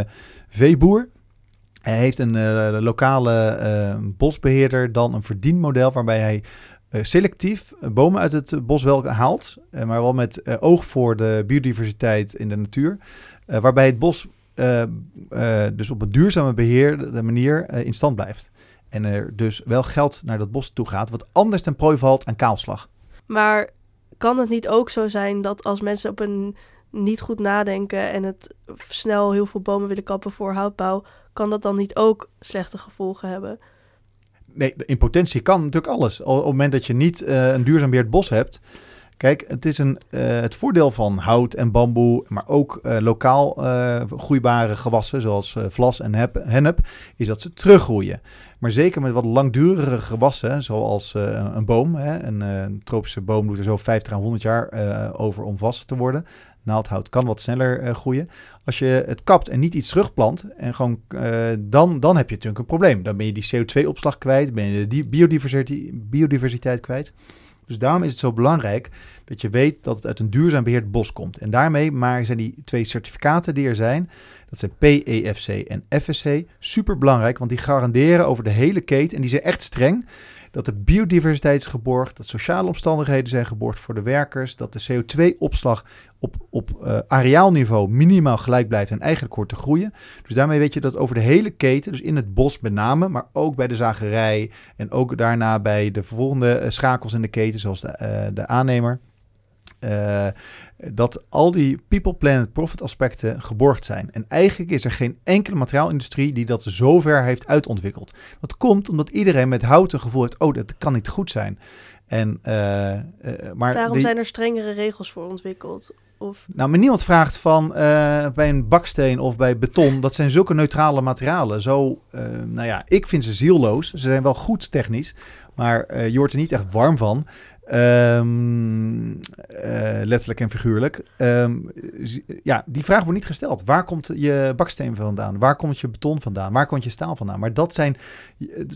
veeboer, heeft een lokale bosbeheerder dan een verdienmodel waarbij hij selectief bomen uit het bos wel haalt, maar wel met oog voor de biodiversiteit in de natuur. Uh, waarbij het bos uh, uh, dus op een duurzame beheerde manier in stand blijft. En er dus wel geld naar dat bos toe gaat, wat anders ten prooi valt aan kaalslag. Maar kan het niet ook zo zijn dat als mensen op een niet goed nadenken en het snel heel veel bomen willen kappen voor houtbouw, kan dat dan niet ook slechte gevolgen hebben? Nee, in potentie kan natuurlijk alles. Op het moment dat je niet een duurzaam beheerd bos hebt, Kijk, het is een, uh, het voordeel van hout en bamboe, maar ook uh, lokaal uh, groeibare gewassen zoals vlas en hennep, is dat ze teruggroeien. Maar zeker met wat langdurige gewassen, zoals een boom. Hè, een, tropische boom doet er zo 50 à 100 jaar over om vast te worden. Naaldhout kan wat sneller groeien. Als je het kapt en niet iets terugplant, en gewoon, dan, dan heb je natuurlijk een probleem. Dan ben je die CO2-opslag kwijt, ben je die biodiversiteit, biodiversiteit kwijt. Dus daarom is het zo belangrijk dat je weet dat het uit een duurzaam beheerd bos komt. En daarmee maar zijn die twee certificaten die er zijn, dat zijn PEFC en FSC, super belangrijk, want die garanderen over de hele keten en die zijn echt streng dat de biodiversiteit is geborgd, dat sociale omstandigheden zijn geborgd voor de werkers, dat de CO2-opslag op, op uh, areaalniveau minimaal gelijk blijft en eigenlijk hoort te groeien. Dus daarmee weet je dat over de hele keten, dus in het bos met name, maar ook bij de zagerij en ook daarna bij de volgende eh, schakels in de keten, zoals de, uh, de aannemer, uh, dat al die people, planet, profit aspecten geborgd zijn. En eigenlijk is er geen enkele materiaalindustrie die dat zover heeft uitontwikkeld. Dat komt omdat iedereen met hout een gevoel heeft, oh, dat kan niet goed zijn. En, uh, uh, maar Daarom zijn er strengere regels voor ontwikkeld. Of... Nou, maar niemand vraagt van bij een baksteen of bij beton. Dat zijn zulke neutrale materialen. Zo, nou ja, ik vind ze zielloos. Ze zijn wel goed technisch, maar je wordt er niet echt warm van. Um, letterlijk en figuurlijk. Um, ja, die vraag wordt niet gesteld. Waar komt je baksteen vandaan? Waar komt je beton vandaan? Waar komt je staal vandaan? Maar dat zijn,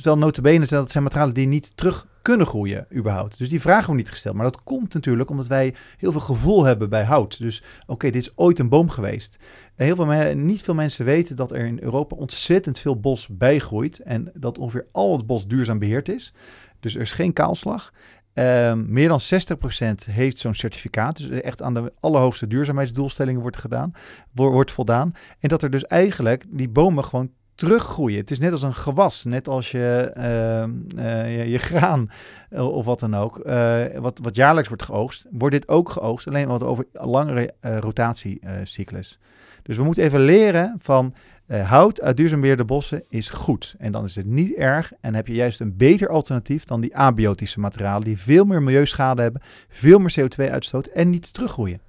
wel notabene, dat zijn materialen die niet terug kunnen groeien überhaupt. Dus die vragen wordt niet gesteld. Maar dat komt natuurlijk omdat wij heel veel gevoel hebben bij hout. Dus oké, dit is ooit een boom geweest. Heel veel niet veel mensen weten dat er in Europa ontzettend veel bos bijgroeit. En dat ongeveer al het bos duurzaam beheerd is. Dus er is geen kaalslag. Um, meer dan 60% heeft zo'n certificaat. Dus echt aan de allerhoogste duurzaamheidsdoelstellingen wordt gedaan, wordt voldaan. En dat er dus eigenlijk die bomen gewoon teruggroeien. Het is net als een gewas, net als je, uh, uh, je, graan uh, of wat dan ook, eh, wat, wat jaarlijks wordt geoogst, wordt dit ook geoogst, alleen wat over langere eh, rotatiecyclus. Dus we moeten even leren van uh, hout uit duurzaam bossen is goed. En dan is het niet erg en heb je juist een beter alternatief dan die abiotische materialen die veel meer milieuschade hebben, veel meer CO2-uitstoot en niet teruggroeien.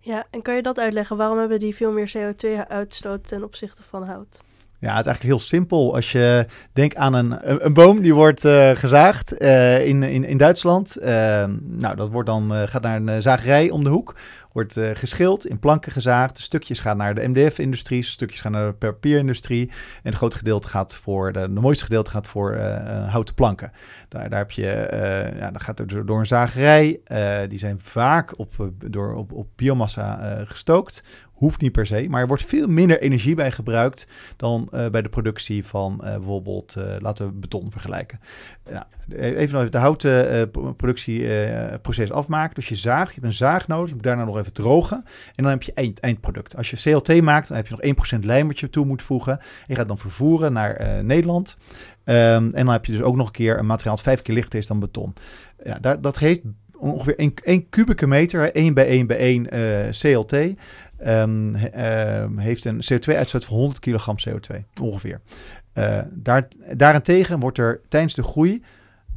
Ja, en kan je dat uitleggen? Waarom hebben die veel meer CO2-uitstoot ten opzichte van hout? Ja, het is eigenlijk heel simpel. Als je denkt aan een, een, boom die wordt uh, gezaagd uh, in, in, in Duitsland. Uh, nou, dat wordt dan, gaat naar een zagerij om de hoek. Wordt geschild, in planken gezaagd. Stukjes gaan naar de MDF-industrie, stukjes gaan naar de papierindustrie. En het grote gedeelte gaat voor, de, de mooiste gedeelte gaat voor houten planken. Daar, daar heb je, ja, dan gaat er door een zagerij. die zijn vaak op, door, op, op biomassa gestookt Hoeft niet per se, maar er wordt veel minder energie bij gebruikt dan uh, bij de productie van uh, bijvoorbeeld, uh, laten we beton vergelijken. Ja, even nog even de houten productieproces afmaken. Dus je zaagt, je hebt een zaag nodig, je moet daarna nog even drogen en dan heb je eind, eindproduct. Als je CLT maakt, dan heb je nog 1% lijm wat je toe moet voegen. Je gaat dan vervoeren naar Nederland. Um, en dan heb je dus ook nog een keer een materiaal dat vijf keer lichter is dan beton. Ja, daar, dat geeft ongeveer 1 kubieke meter, 1 bij 1 bij 1 CLT. Um, heeft een CO2-uitstoot van 100 kilogram CO2 ongeveer. Uh, daar, daarentegen wordt er tijdens de groei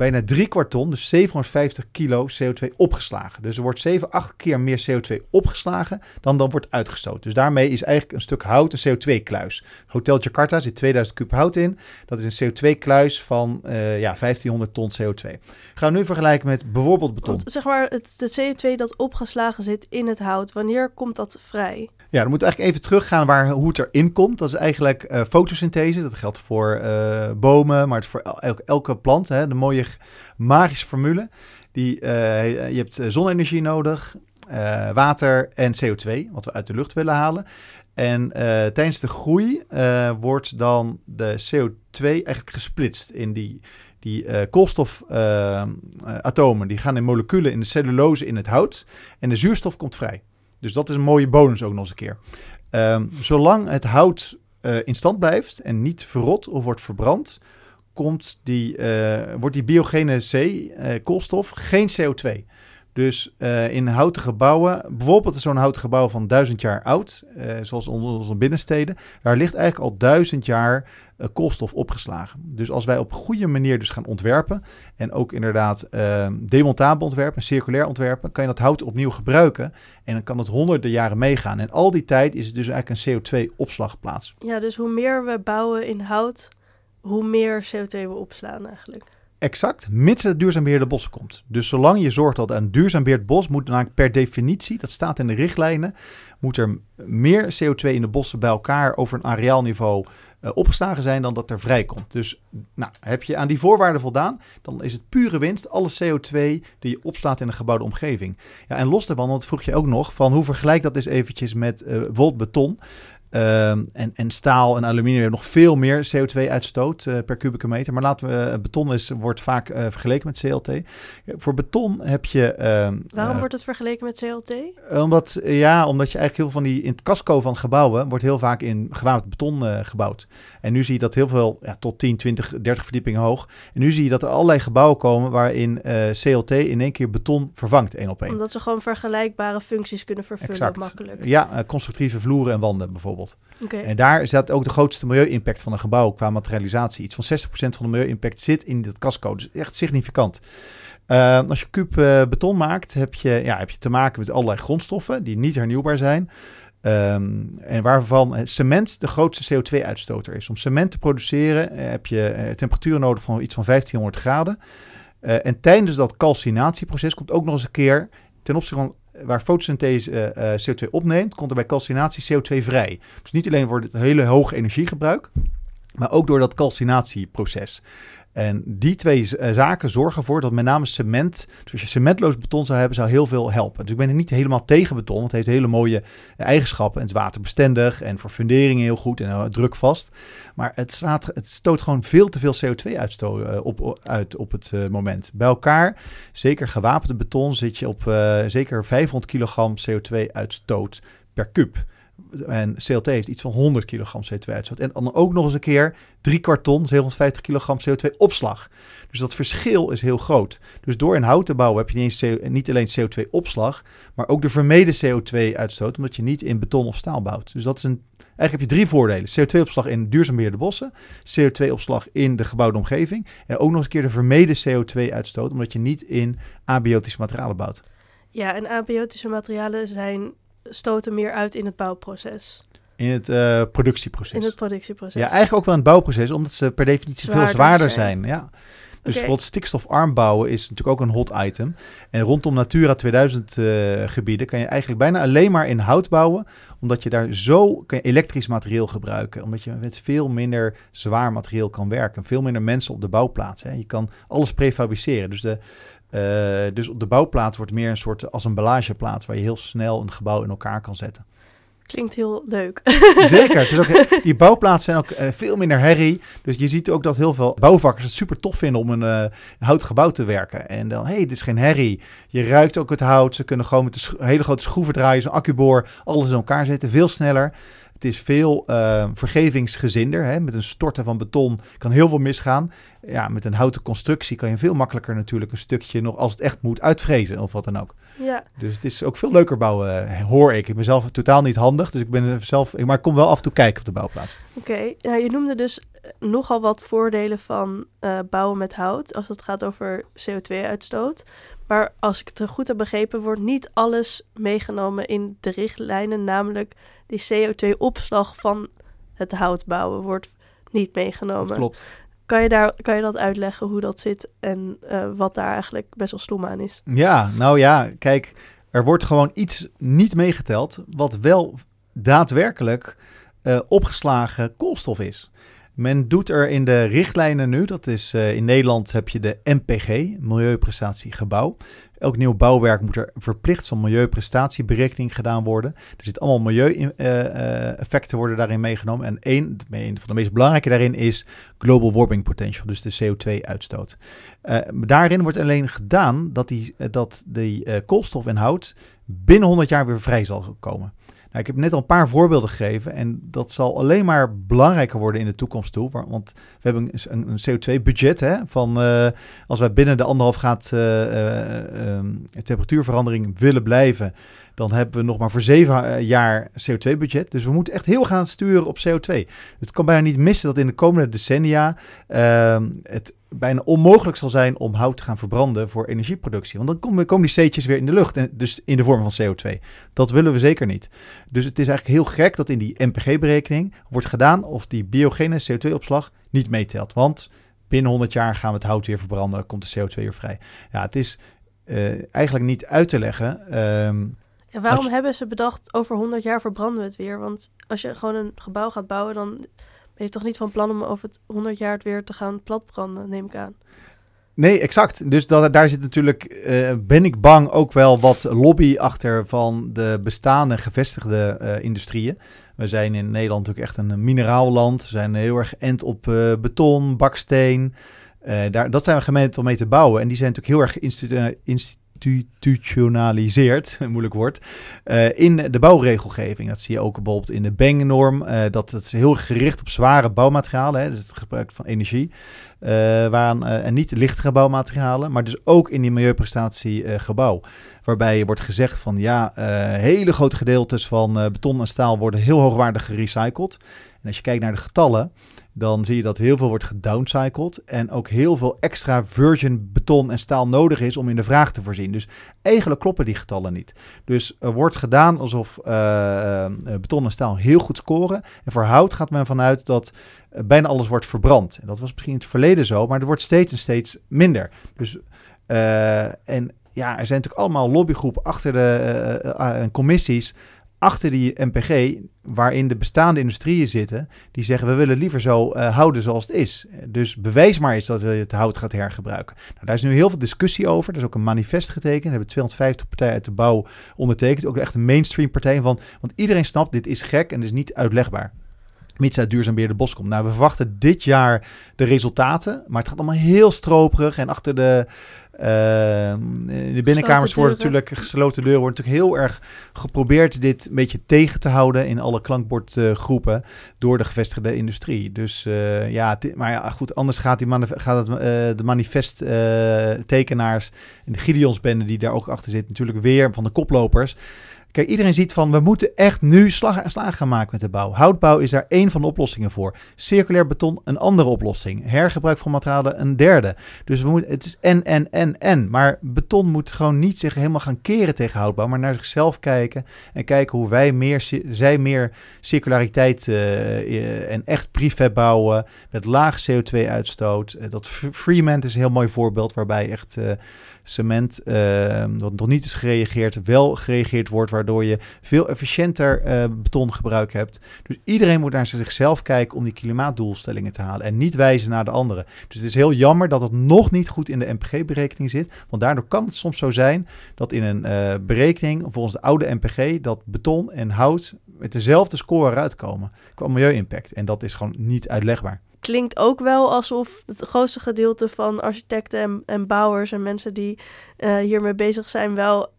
bijna drie kwart ton, dus 750 kilo CO2 opgeslagen. Dus er wordt 7, 8 keer meer CO2 opgeslagen dan dan wordt uitgestoten. Dus daarmee is eigenlijk een stuk hout een CO2-kluis. Hotel Jakarta zit 2000 kub hout in. Dat is een CO2-kluis van uh, ja, 1500 ton CO2. Gaan we nu vergelijken met bijvoorbeeld beton. Want, zeg maar, het, de CO2 dat opgeslagen zit in het hout, wanneer komt dat vrij? Ja, dan moet eigenlijk even teruggaan waar, hoe het erin komt. Dat is eigenlijk uh, fotosynthese. Dat geldt voor uh, bomen, maar het voor elke, elke plant. Hè, de mooie magische formule. Die, uh, je hebt zonne-energie nodig, water en CO2, wat we uit de lucht willen halen. En tijdens de groei wordt dan de CO2 eigenlijk gesplitst in die die koolstofatomen die gaan in moleculen in de cellulose in het hout en de zuurstof komt vrij. Dus dat is een mooie bonus ook nog eens een keer. Um, zolang het hout in stand blijft en niet verrot of wordt verbrand, komt die, uh, wordt die biogene C, uh, koolstof, geen CO2. Dus uh, in houten gebouwen, bijvoorbeeld zo'n houten gebouw van duizend jaar oud, zoals onze binnensteden, daar ligt eigenlijk al duizend jaar koolstof opgeslagen. Dus als wij op goede manier dus gaan ontwerpen en ook inderdaad demontabel ontwerpen, circulair ontwerpen, kan je dat hout opnieuw gebruiken en dan kan het honderden jaren meegaan. En al die tijd is het dus eigenlijk een CO2-opslagplaats. Ja, dus hoe meer we bouwen in hout, hoe meer CO2 we opslaan eigenlijk. Exact, mits het duurzaam beheerde bossen komt. Dus zolang je zorgt dat een duurzaam beheerd bos moet per definitie, dat staat in de richtlijnen, moet er meer CO2 in de bossen bij elkaar over een areaalniveau uh, opgeslagen zijn dan dat er vrijkomt. Dus nou, heb je aan die voorwaarden voldaan, dan is het pure winst, alle CO2 die je opslaat in een gebouwde omgeving. Ja, en los daarvan, want vroeg je ook nog, van hoe vergelijk dat eens eventjes met uh, beton. Ehm, en, en staal en aluminium hebben nog veel meer CO2-uitstoot uh, eh, per kubieke meter. Maar laten we, uh, beton is, wordt vaak uh, vergeleken met CLT. voor beton heb je... Ehm, Waarom wordt het vergeleken met CLT? Omdat, ja, omdat je eigenlijk heel veel van die... In het casco van gebouwen wordt heel vaak in gewapend beton gebouwd. En nu zie je dat heel veel, ja, tot 10, 20, 30 verdiepingen hoog. En nu zie je dat er allerlei gebouwen komen waarin CLT in één keer beton vervangt, één op één. Omdat ze gewoon vergelijkbare functies kunnen vervullen, exact. makkelijk. Ja, constructieve vloeren en wanden bijvoorbeeld. En daar zit ook de grootste milieu-impact van een gebouw qua materialisatie. Iets van 60% van de milieu-impact zit in dit casco. Dus echt significant. Uh, als je kuub uh, beton maakt, heb je, ja, heb je te maken met allerlei grondstoffen die niet hernieuwbaar zijn. Um, en waarvan cement de grootste CO2-uitstoter is. Om cement te produceren uh, heb je temperaturen nodig van iets van 1500 graden. en tijdens dat calcinatieproces komt ook nog eens een keer ten opzichte van waar fotosynthese uh, uh, CO2 opneemt, komt er bij calcinatie CO2 vrij. Dus niet alleen voor het hele hoge energiegebruik, maar ook door dat calcinatieproces. En die twee eh, zaken zorgen ervoor dat met name cement, dus als je cementloos beton zou hebben, zou heel veel helpen. Dus ik ben er niet helemaal tegen beton, want het heeft hele mooie eh, eigenschappen. Het is waterbestendig en voor funderingen heel goed en uh, drukvast. Maar het, het stoot gewoon veel te veel CO2-uitstoot op, uit op het moment. Bij elkaar, zeker gewapende beton, zit je op zeker 500 kilogram CO2-uitstoot per kub. En CLT heeft iets van 100 kilogram CO2-uitstoot. En dan ook nog eens een keer drie kwart ton, 750 kilogram CO2-opslag. Dus dat verschil is heel groot. Dus door in hout te bouwen heb je niet, niet alleen CO2-opslag, maar ook de vermeden CO2-uitstoot, omdat je niet in beton of staal bouwt. Dus dat is een, eigenlijk heb je drie voordelen. CO2-opslag in duurzaam bossen, CO2-opslag in de gebouwde omgeving en ook nog eens een keer de vermeden CO2-uitstoot, omdat je niet in abiotische materialen bouwt. Ja, en abiotische materialen zijn stoten meer uit in het bouwproces. In het uh, productieproces. In het productieproces. Ja, eigenlijk ook wel in het bouwproces, omdat ze per definitie zwaarder veel zwaarder zijn. Ja. Dus okay. bijvoorbeeld stikstofarm bouwen is natuurlijk ook een hot item. En rondom Natura 2000 uh, gebieden kan je eigenlijk bijna alleen maar in hout bouwen. Omdat je daar zo kan je elektrisch materieel gebruiken. Omdat je met veel minder zwaar materieel kan werken. Veel minder mensen op de bouwplaats. Hè. Je kan alles prefabriceren. Dus de, dus op de bouwplaats wordt meer een soort assemblageplaats waar je heel snel een gebouw in elkaar kan zetten. Klinkt heel leuk. Zeker. Het is ook, die bouwplaatsen zijn ook uh, veel minder herrie. Dus je ziet ook dat heel veel bouwvakkers het super tof vinden om een uh, houten gebouw te werken. En dan, hé, hey, dit is geen herrie. Je ruikt ook het hout. Ze kunnen gewoon met een hele grote schroeven draaien, zo'n accuboor, alles in elkaar zetten. Veel sneller. Het is veel uh, vergevingsgezinder. Hè? Met een storten van beton kan heel veel misgaan. Ja, met een houten constructie kan je veel makkelijker natuurlijk een stukje nog, als het echt moet, uitvrezen of wat dan ook. Ja. Dus het is ook veel leuker bouwen, eh, hoor ik. Ik ben zelf totaal niet handig, dus ik ben zelf, maar ik kom wel af en toe kijken op de bouwplaats. Oké, ja, je noemde dus nogal wat voordelen van uh, bouwen met hout als het gaat over CO2-uitstoot. Maar als ik het goed heb begrepen, wordt niet alles meegenomen in de richtlijnen, namelijk die CO2-opslag van het hout bouwen wordt niet meegenomen. Dat klopt. Kan je, daar, kan je dat uitleggen hoe dat zit en uh, wat daar eigenlijk best wel stom aan is? Ja, nou ja, kijk, er wordt gewoon iets niet meegeteld wat wel daadwerkelijk uh, opgeslagen koolstof is. Men doet er in de richtlijnen nu, dat is uh, in Nederland heb je de MPG, Milieuprestatie Gebouw. Elk nieuw bouwwerk moet er verplicht zo'n milieuprestatieberekening gedaan worden. Er zitten allemaal milieueffecten worden daarin meegenomen. En een, een van de meest belangrijke daarin is global warming potential, dus de CO2-uitstoot. Uh, daarin wordt alleen gedaan dat die, dat uh, koolstof en hout binnen 100 jaar weer vrij zal komen. Nou, ik heb net al een paar voorbeelden gegeven en dat zal alleen maar belangrijker worden in de toekomst toe. Want we hebben een, een CO2-budget van uh, als wij binnen de anderhalf graad uh, uh, temperatuurverandering willen blijven, dan hebben we nog maar voor zeven jaar CO2-budget. Dus we moeten echt heel gaan sturen op CO2. Dus het kan bijna niet missen dat in de komende decennia ehm, het bijna onmogelijk zal zijn om hout te gaan verbranden voor energieproductie. Want dan komen, komen die steetjes weer in de lucht, en dus in de vorm van CO2. Dat willen we zeker niet. Dus het is eigenlijk heel gek dat in die MPG-berekening wordt gedaan of die biogene CO2-opslag niet meetelt. Want binnen 100 jaar gaan we het hout weer verbranden, komt de CO2 weer vrij. Ja, het is uh, eigenlijk niet uit te leggen. Um, ja, waarom hebben ze bedacht over 100 jaar verbranden we het weer? Want als je gewoon een gebouw gaat bouwen, dan je toch niet van plan om over het 100 jaar het weer te gaan platbranden, neem ik aan. Nee, exact. Dus dat, daar zit natuurlijk, uh, ben ik bang, ook wel wat lobby achter van de bestaande gevestigde uh, industrieën. We zijn in Nederland natuurlijk echt een mineraalland. We zijn heel erg end op uh, beton, baksteen. daar, dat zijn we gemeend om mee te bouwen. En die zijn natuurlijk heel erg geïnstitutionaliseerd institutionaliseerd, moeilijk woord, uh, in de bouwregelgeving. Dat zie je ook bijvoorbeeld in de Beng-norm, uh, dat het heel gericht op zware bouwmaterialen, hè, dus het gebruik van energie, uh, waaraan, en niet lichtere bouwmaterialen, maar dus ook in die milieuprestatie gebouw. Waarbij wordt gezegd van ja, hele grote gedeeltes van beton en staal worden heel hoogwaardig gerecycled. En als je kijkt naar de getallen, dan zie je dat heel veel wordt gedowncycled en ook heel veel extra virgin beton en staal nodig is om in de vraag te voorzien. Dus eigenlijk kloppen die getallen niet. Dus er wordt gedaan alsof uh, beton en staal heel goed scoren. En voor hout gaat men vanuit dat uh, bijna alles wordt verbrand. En dat was misschien in het verleden zo, maar er wordt steeds en steeds minder. Dus en ja, er zijn natuurlijk allemaal lobbygroepen achter de commissies achter die MPG, waarin de bestaande industrieën zitten, die zeggen we willen liever zo uh, houden zoals het is. Dus bewijs maar eens dat we het hout gaat hergebruiken. Nou, daar is nu heel veel discussie over. Er is ook een manifest getekend. Er hebben 250 partijen uit de bouw ondertekend. Ook echt een mainstream partij van, want iedereen snapt dit is gek en is niet uitlegbaar mits uit duurzaam beheer de bos komt. Nou, we verwachten dit jaar de resultaten, maar het gaat allemaal heel stroperig en achter de, de binnenkamers worden natuurlijk gesloten deuren. Wordt natuurlijk heel erg geprobeerd dit een beetje tegen te houden in alle klankbordgroepen door de gevestigde industrie. Dus uh, ja, maar ja, goed, anders gaat, die gaat het, uh, de manifesttekenaars en de Gideonsbende die daar ook achter zit natuurlijk weer van de koplopers. Kijk, iedereen ziet van we moeten echt nu slag, slag gaan maken met de bouw. Houtbouw is daar één van de oplossingen voor. Circulair beton een andere oplossing. Hergebruik van materialen een derde. Dus we moeten, het is en, en, en, en. Maar beton moet gewoon niet zich helemaal gaan keren tegen houtbouw, maar naar zichzelf kijken en kijken hoe wij meer, zij meer circulariteit uh, en echt prefab bouwen met laag CO2-uitstoot. Uh, dat Freeman is een heel mooi voorbeeld waarbij echt cement, uh, wat nog niet is gereageerd, wel gereageerd wordt, waardoor je veel efficiënter uh, betongebruik hebt. Dus iedereen moet naar zichzelf kijken om die klimaatdoelstellingen te halen en niet wijzen naar de anderen. Dus het is heel jammer dat het nog niet goed in de MPG-berekening zit, want daardoor kan het soms zo zijn dat in een uh, berekening, volgens de oude MPG, dat beton en hout met dezelfde score eruit komen qua milieu-impact. En dat is gewoon niet uitlegbaar klinkt ook wel alsof het grootste gedeelte van architecten en, en bouwers en mensen die uh, hiermee bezig zijn, wel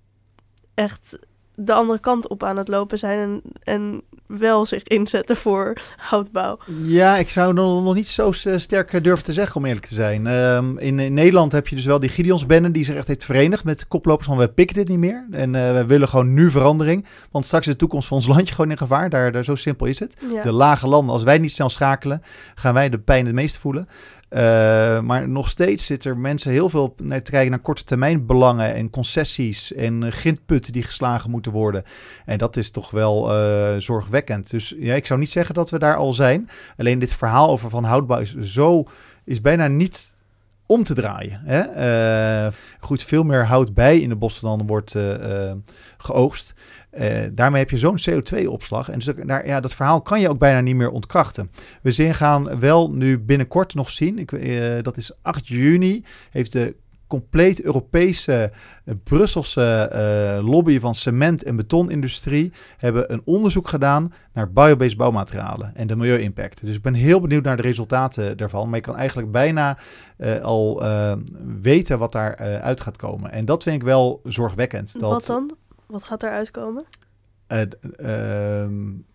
echt de andere kant op aan het lopen zijn en, en wel zich inzetten voor houtbouw. Ja, ik zou nog, nog niet zo sterk durven te zeggen, om eerlijk te zijn. Um, in, in, Nederland heb je dus wel die Gideonsbende die zich echt heeft verenigd met de koplopers van we pikken dit niet meer. En uh, we willen gewoon nu verandering, want straks is de toekomst van ons landje gewoon in gevaar. Daar, daar zo simpel is het. Ja. De lage landen, als wij niet snel schakelen, gaan wij de pijn het meest voelen. Uh, maar nog steeds zit er mensen heel veel naar te kijken naar korte termijn belangen en concessies en uh, grindputten die geslagen moeten worden. En dat is toch wel uh, zorgwekkend. Dus ja, ik zou niet zeggen dat we daar al zijn. Alleen dit verhaal over van houtbouw is zo is bijna niet om te draaien. Hè? goed, veel meer hout bij in de bossen dan wordt geoogst. Uh, daarmee heb je zo'n CO2-opslag. En dus daar, ja, dat verhaal kan je ook bijna niet meer ontkrachten. We zien, gaan wel nu binnenkort nog zien, ik, dat is 8 juni, heeft de compleet Europese uh, Brusselse lobby van cement- en betonindustrie hebben een onderzoek gedaan naar biobased bouwmaterialen en de milieu-impact. Dus ik ben heel benieuwd naar de resultaten daarvan. Maar je kan eigenlijk bijna al weten wat daar uit gaat komen. En dat vind ik wel zorgwekkend. Dat, wat dan? Wat gaat eruit komen? Uh,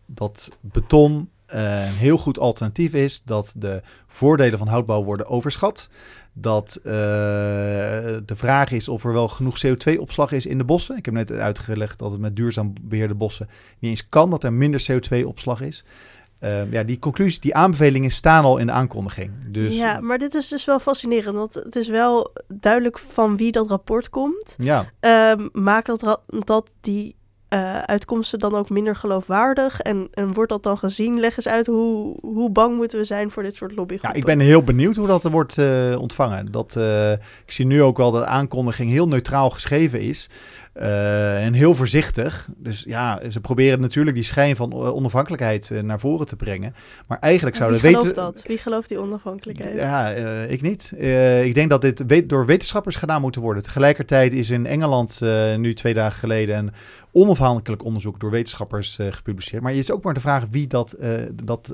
dat beton uh, een heel goed alternatief is. Dat de voordelen van houtbouw worden overschat. Dat uh, de vraag is of er wel genoeg CO2-opslag is in de bossen. Ik heb net uitgelegd dat het met duurzaam beheerde bossen niet eens kan. Dat er minder CO2-opslag is. Uh, ja, die conclusies, die aanbevelingen staan al in de aankondiging. Dus... Ja, maar dit is dus wel fascinerend. Want het is wel duidelijk van wie dat rapport komt. Ja. Uh, maakt dat, dat die uh, uitkomsten dan ook minder geloofwaardig? En, wordt dat dan gezien? Leg eens uit hoe, hoe bang moeten we zijn voor dit soort lobbygroepen? Ja, ik ben heel benieuwd hoe dat wordt uh, ontvangen. Dat, uh, ik zie nu ook wel dat aankondiging heel neutraal geschreven is. Uh, en heel voorzichtig. Dus ja, ze proberen natuurlijk die schijn van onafhankelijkheid uh, naar voren te brengen. Maar eigenlijk zouden weten. Wie gelooft dat? Wie gelooft die onafhankelijkheid? Ja, uh, ik niet. ik denk dat dit weet door wetenschappers gedaan moet worden. Tegelijkertijd is in Engeland nu twee dagen geleden een onafhankelijk onderzoek door wetenschappers gepubliceerd. Maar je is ook maar de vraag wie dat, dat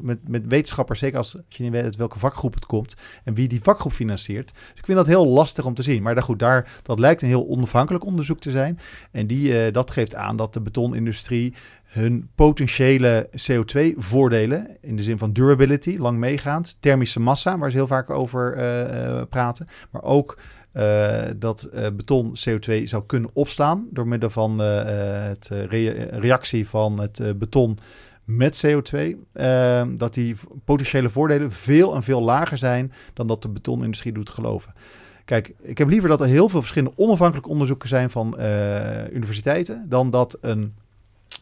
met, met wetenschappers, zeker als, als je niet weet uit welke vakgroep het komt, en wie die vakgroep financiert. Dus ik vind dat heel lastig om te zien. Maar goed, daar, dat lijkt een heel onafhankelijk onderzoek te zijn. En die, uh, dat geeft aan dat de betonindustrie hun potentiële CO2-voordelen, in de zin van durability, lang meegaand, thermische massa, waar ze heel vaak over uh, praten, maar ook dat beton CO2 zou kunnen opslaan door middel van het re reactie van het beton met CO2, dat die potentiële voordelen veel en veel lager zijn dan dat de betonindustrie doet geloven. Kijk, ik heb liever dat er heel veel verschillende onafhankelijke onderzoeken zijn van uh, universiteiten, dan dat een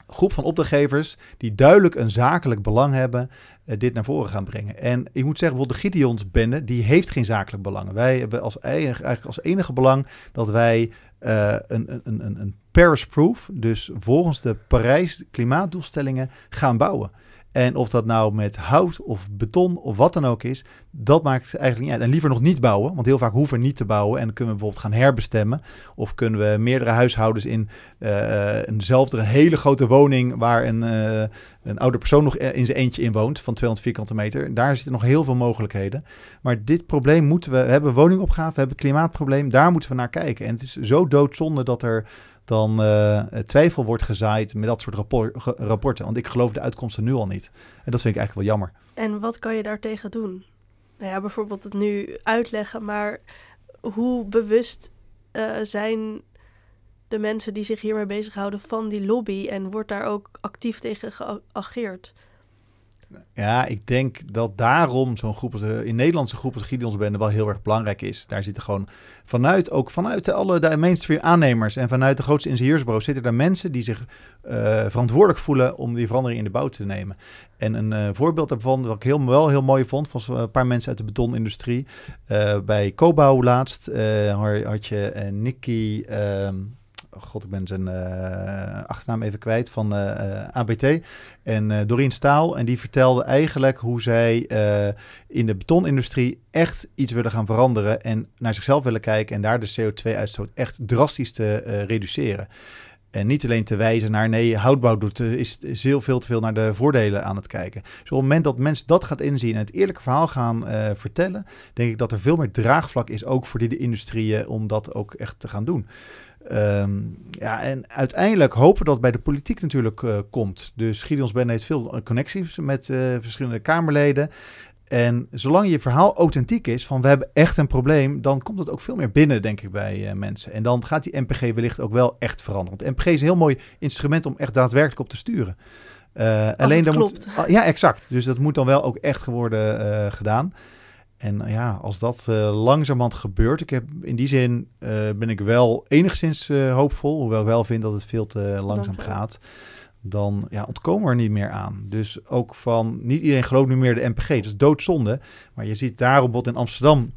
groep van opdrachtgevers die duidelijk een zakelijk belang hebben, uh, dit naar voren gaan brengen. En ik moet zeggen, bijvoorbeeld de Gideons-bende, die heeft geen zakelijk belang. Wij hebben als enige, eigenlijk als enige belang dat wij uh, een, een, een, een Paris-proof, dus volgens de Parijs klimaatdoelstellingen, gaan bouwen. En of dat nou met hout of beton of wat dan ook is, dat maakt eigenlijk niet uit. En liever nog niet bouwen, want heel vaak hoeven we niet te bouwen. En kunnen we bijvoorbeeld gaan herbestemmen. Of kunnen we meerdere huishoudens in uh, eenzelfde een hele grote woning waar een, uh, een oude persoon nog in zijn eentje in woont van 200 vierkante meter. Daar zitten nog heel veel mogelijkheden. Maar dit probleem moeten we, we hebben woningopgave, we hebben klimaatprobleem, daar moeten we naar kijken. En het is zo doodzonde dat er dan uh, twijfel wordt gezaaid met dat soort rapport, rapporten. Want ik geloof de uitkomsten nu al niet. En dat vind ik eigenlijk wel jammer. En wat kan je daartegen doen? Nou ja, bijvoorbeeld het nu uitleggen, maar hoe bewust uh, zijn de mensen die zich hiermee bezighouden van die lobby en wordt daar ook actief tegen geageerd? Ja, ik denk dat daarom zo'n groep als de, in Nederlandse groep als Gideonsbende wel heel erg belangrijk is. Daar zitten gewoon vanuit, ook vanuit de, alle de mainstream aannemers en vanuit de grootste ingenieursbureaus zitten er mensen die zich uh, verantwoordelijk voelen om die verandering in de bouw te nemen. En een uh, voorbeeld daarvan, wat ik heel, wel heel mooi vond, was een paar mensen uit de betonindustrie. Bij Cobouw laatst had je Nicky... Ehm, god, ik ben zijn uh, achternaam even kwijt, van uh, uh, ABT. En Doreen Staal. En die vertelde eigenlijk hoe zij in de betonindustrie echt iets willen gaan veranderen. En naar zichzelf willen kijken en daar de CO2-uitstoot echt drastisch te reduceren. En niet alleen te wijzen naar nee, houtbouw doet, is, is heel veel te veel naar de voordelen aan het kijken. Dus op het moment dat mensen dat gaat inzien en het eerlijke verhaal gaan vertellen, denk ik dat er veel meer draagvlak is, ook voor die de industrieën, om dat ook echt te gaan doen. Um, ja, en uiteindelijk hopen we dat bij de politiek natuurlijk uh, komt. Dus Gideons Ben heeft veel connecties met uh, verschillende Kamerleden. En zolang je verhaal authentiek is, van we hebben echt een probleem, dan komt het ook veel meer binnen, denk ik, bij uh, mensen. En dan gaat die MPG wellicht ook wel echt veranderen. Want MPG is een heel mooi instrument om echt daadwerkelijk op te sturen. alleen dan klopt. moet. Ja, exact. Dus dat moet dan wel ook echt worden gedaan. En ja, als dat uh, langzamerhand gebeurt, ik heb in die zin uh, ben ik wel enigszins uh, hoopvol, hoewel ik wel vind dat het veel te langzaam gaat. Dan ja, ontkomen we er niet meer aan. Dus ook van, niet iedereen gelooft nu meer de MPG, dat is doodzonde. Maar je ziet daarom bijvoorbeeld in Amsterdam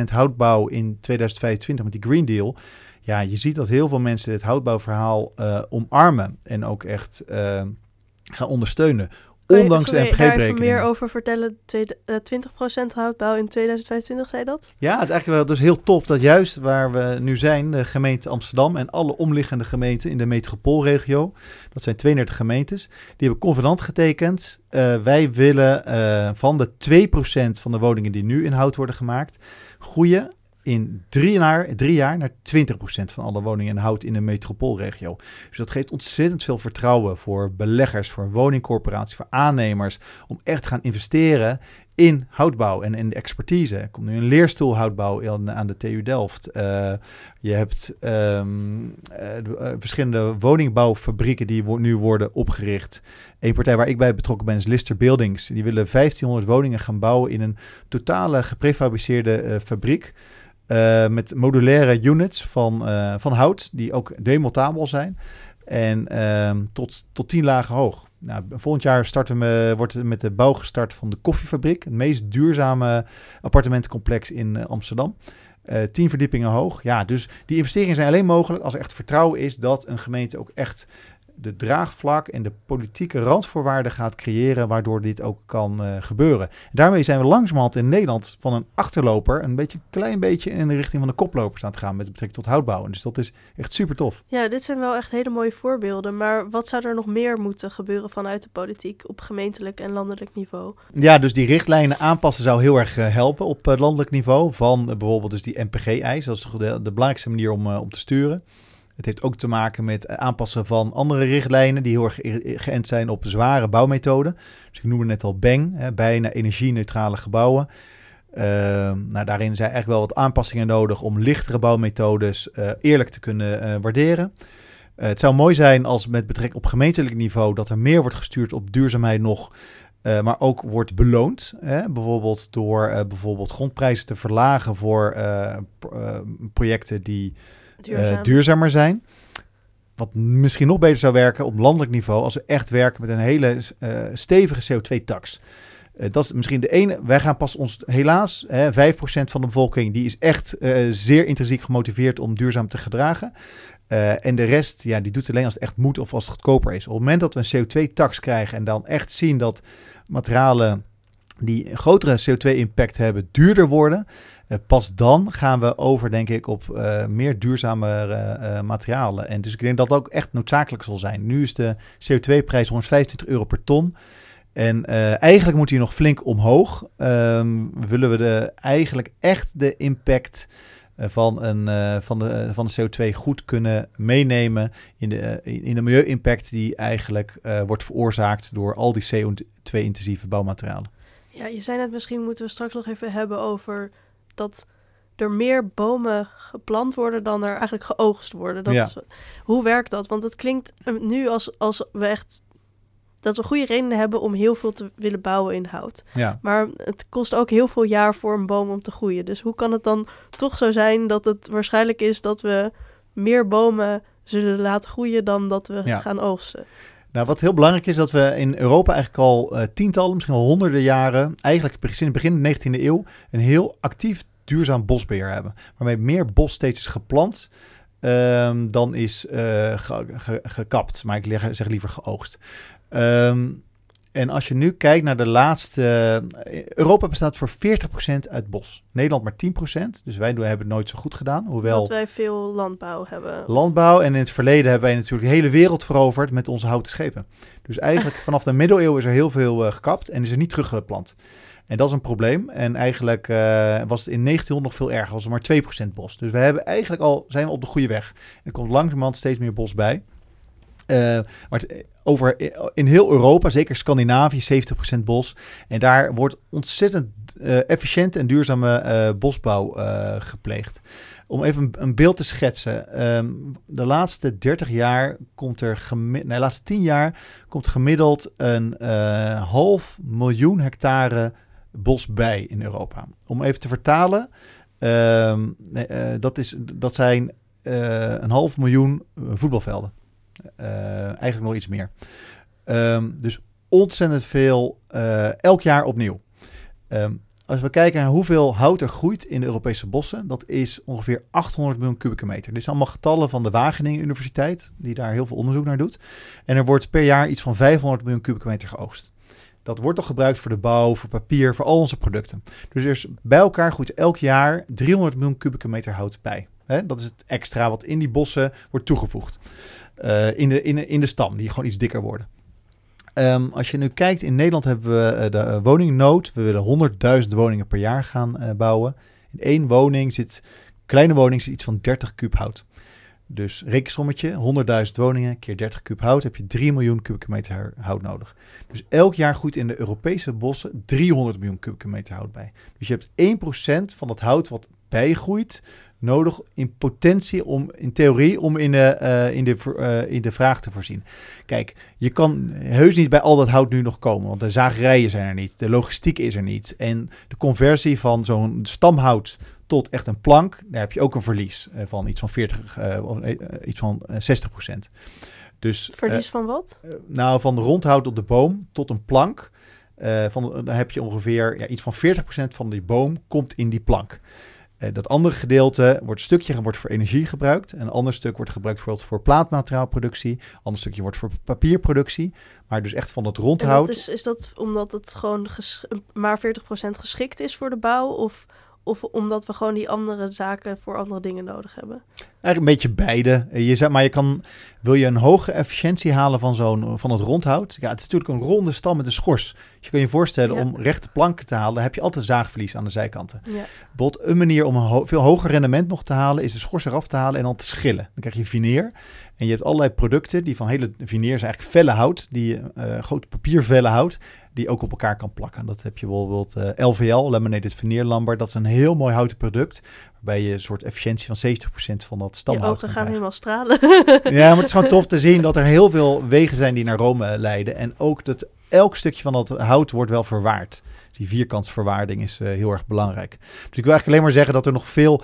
20% houtbouw in 2025 met die Green Deal. Ja, je ziet dat heel veel mensen dit houtbouwverhaal omarmen en ook echt gaan ondersteunen Ondanks de MPG-berekening. Kan je meer over vertellen? Tweede, uh, 20% houtbouw in 2025, zei dat? Ja, het is eigenlijk wel dus heel tof dat juist waar we nu zijn, de gemeente Amsterdam en alle omliggende gemeenten in de metropoolregio, dat zijn 32 gemeentes, die hebben convenant getekend. Uh, wij willen uh, van de 2% van de woningen die nu in hout worden gemaakt, groeien in drie jaar, drie jaar naar 20% van alle woningen in hout in de metropoolregio. Dus dat geeft ontzettend veel vertrouwen voor beleggers, voor woningcorporaties, voor aannemers, om echt te gaan investeren in houtbouw en in de expertise. Er komt nu een leerstoel houtbouw aan de TU Delft. Uh, je hebt um, uh, verschillende woningbouwfabrieken die nu worden opgericht. Een partij waar ik bij betrokken ben is Lister Buildings. Die willen 1500 woningen gaan bouwen in een totale geprefabriceerde fabriek. Uh, met modulaire units van, uh, van hout, die ook demontabel zijn. En ehm, tot, tot 10 lagen hoog. Nou, volgend jaar starten we, wordt met de bouw gestart van de koffiefabriek. Het meest duurzame appartementencomplex in uh, Amsterdam. Uh, tien verdiepingen hoog. Ja, dus die investeringen zijn alleen mogelijk als er echt vertrouwen is dat een gemeente ook echt de draagvlak en de politieke randvoorwaarden gaat creëren, waardoor dit ook kan uh, gebeuren. daarmee zijn we langzamerhand in Nederland van een achterloper een beetje, klein beetje in de richting van de koplopers aan het gaan met betrekking tot houtbouwen. Dus dat is echt super tof. Ja, dit zijn wel echt hele mooie voorbeelden. Maar wat zou er nog meer moeten gebeuren vanuit de politiek op gemeentelijk en landelijk niveau? Ja, dus die richtlijnen aanpassen zou heel erg uh, helpen op uh, landelijk niveau. Van bijvoorbeeld dus die NPG-eis, dat is de, de belangrijkste manier om, om te sturen. Het heeft ook te maken met aanpassen van andere richtlijnen die heel erg geënt zijn op zware bouwmethoden. Dus ik noemde net al BENG, hè, bijna energie-neutrale gebouwen. Uh, nou, daarin zijn eigenlijk wel wat aanpassingen nodig om lichtere bouwmethodes uh, eerlijk te kunnen uh, waarderen. het zou mooi zijn als met betrekking op gemeentelijk niveau dat er meer wordt gestuurd op duurzaamheid nog, maar ook wordt beloond. Hè? Bijvoorbeeld door bijvoorbeeld grondprijzen te verlagen voor projecten die Duurzaam. duurzamer zijn. Wat misschien nog beter zou werken op landelijk niveau als we echt werken met een hele uh, stevige CO2-tax. Uh, dat is misschien de ene. Wij gaan pas ons, helaas, hè, 5% van de bevolking die is echt zeer intrinsiek gemotiveerd om duurzaam te gedragen. en de rest, ja, die doet alleen als het echt moet of als het goedkoper is. Op het moment dat we een CO2-tax krijgen en dan echt zien dat materialen die grotere CO2-impact hebben duurder worden, uh, pas dan gaan we over, denk ik, op uh, meer duurzame uh, materialen. En dus ik denk dat dat ook echt noodzakelijk zal zijn. Nu is de CO2-prijs 125 euro per ton. En eigenlijk moet hij nog flink omhoog. Um, willen we de, eigenlijk echt de impact van, een, van, de, van de CO2 goed kunnen meenemen in de, in de milieu-impact die eigenlijk wordt veroorzaakt door al die CO2-intensieve bouwmaterialen. Ja, je zei net, misschien moeten we straks nog even hebben over dat er meer bomen geplant worden dan er eigenlijk geoogst worden. Dat is, hoe werkt dat? Want het klinkt nu als, als we echt dat we goede redenen hebben om heel veel te willen bouwen in hout. Ja. Maar het kost ook heel veel jaar voor een boom om te groeien. Dus hoe kan het dan toch zo zijn dat het waarschijnlijk is dat we meer bomen zullen laten groeien dan dat we gaan oogsten? Nou, wat heel belangrijk is, dat we in Europa eigenlijk al uh, tientallen, misschien wel honderden jaren, eigenlijk sinds begin de 19e eeuw, een heel actief duurzaam bosbeheer hebben. Waarmee meer bos steeds is geplant um, dan is uh, ge gekapt. Maar ik zeg liever geoogst. Um, en als je nu kijkt naar de laatste. Europa bestaat voor 40% uit bos. Nederland maar 10%. Dus wij hebben het nooit zo goed gedaan. Hoewel. Dat wij veel landbouw hebben. Landbouw. En in het verleden hebben wij natuurlijk de hele wereld veroverd met onze houten schepen. Dus eigenlijk vanaf de middeleeuwen is er heel veel uh, gekapt en is er niet teruggeplant. En dat is een probleem. En eigenlijk uh, was het in 1900 nog veel erger. Was er maar 2% bos. Dus we hebben eigenlijk al zijn we op de goede weg. Er komt langzamerhand steeds meer bos bij. Uh, maar over in heel Europa, zeker Scandinavië, 70% bos. En daar wordt ontzettend uh, efficiënt en duurzame bosbouw gepleegd. Om even een, beeld te schetsen. Um, de laatste 30 jaar komt er, nee, de laatste 10 jaar komt gemiddeld een half miljoen hectare bos bij in Europa. Om even te vertalen, um, dat, is, dat zijn een half miljoen voetbalvelden. Uh, eigenlijk nog iets meer. Um, dus ontzettend veel, uh, elk jaar opnieuw. Um, als we kijken naar hoeveel hout er groeit in de Europese bossen, dat is ongeveer 800 miljoen kubieke meter. Dit zijn allemaal getallen van de Wageningen Universiteit, die daar heel veel onderzoek naar doet. En er wordt per jaar iets van 500 miljoen kubieke meter geoogst. Dat wordt al gebruikt voor de bouw, voor papier, voor al onze producten. Dus er is bij elkaar groeit elk jaar 300 miljoen kubieke meter hout bij. Dat is het extra wat in die bossen wordt toegevoegd. Uh, in, de, in, de, in de stam, die gewoon iets dikker worden. Um, als je nu kijkt, in Nederland hebben we uh, de uh, woningnood. We willen 100.000 woningen per jaar gaan bouwen. In één woning zit, kleine woning zit iets van 30 kuub hout. Dus rekensommetje, 100.000 woningen keer 30 kub hout, heb je 3 miljoen kubieke meter hout nodig. Dus elk jaar groeit in de Europese bossen 300 miljoen kubieke meter hout bij. Dus je hebt 1% van het hout wat bijgroeit, nodig in potentie om, in theorie, om in de, uh, in, de, uh, in de vraag te voorzien. Kijk, je kan heus niet bij al dat hout nu nog komen, want de zagerijen zijn er niet, de logistiek is er niet. En de conversie van zo'n stamhout tot echt een plank, daar heb je ook een verlies van iets van 40, iets van 60 procent. Dus, Verlies van wat? Nou, van de rondhout op de boom tot een plank. Van, dan heb je ongeveer ja, iets van 40% van die boom komt in die plank. Uh, dat andere gedeelte wordt stukje wordt voor energie gebruikt. Een ander stuk wordt gebruikt bijvoorbeeld voor plaatmateriaalproductie. Een ander stukje wordt voor papierproductie. Maar dus echt van het rondhout. En is, is dat omdat het gewoon maar 40% geschikt is voor de bouw? Of of omdat we gewoon die andere zaken voor andere dingen nodig hebben? Eigenlijk een beetje beide. Je zegt, maar je kan, wil je een hoge efficiëntie halen van, zo'n, van het rondhout? Ja, het is natuurlijk een ronde stam met een schors. Dus je kan je voorstellen, om rechte planken te halen, heb je altijd zaagverlies aan de zijkanten. Ja. Bijvoorbeeld een manier om een veel hoger rendement nog te halen, is de schors eraf te halen en dan te schillen. Dan krijg je veneer. En je hebt allerlei producten die van hele veneer zijn eigenlijk felle hout, die uh, grote papiervellen hout, die ook op elkaar kan plakken. Dat heb je bijvoorbeeld uh, eh, LVL, Laminated Veneer Lumber. Dat is een heel mooi houten product, waarbij je een soort efficiëntie van 70% van dat stamhout Je ogen gaan helemaal stralen. ja, maar het is gewoon tof te zien dat er heel veel wegen zijn die naar Rome leiden. En ook dat elk stukje van dat hout wordt wel verwaard. Die vierkantsverwaarding is uh, heel erg belangrijk. Dus ik wil eigenlijk alleen maar zeggen dat er nog veel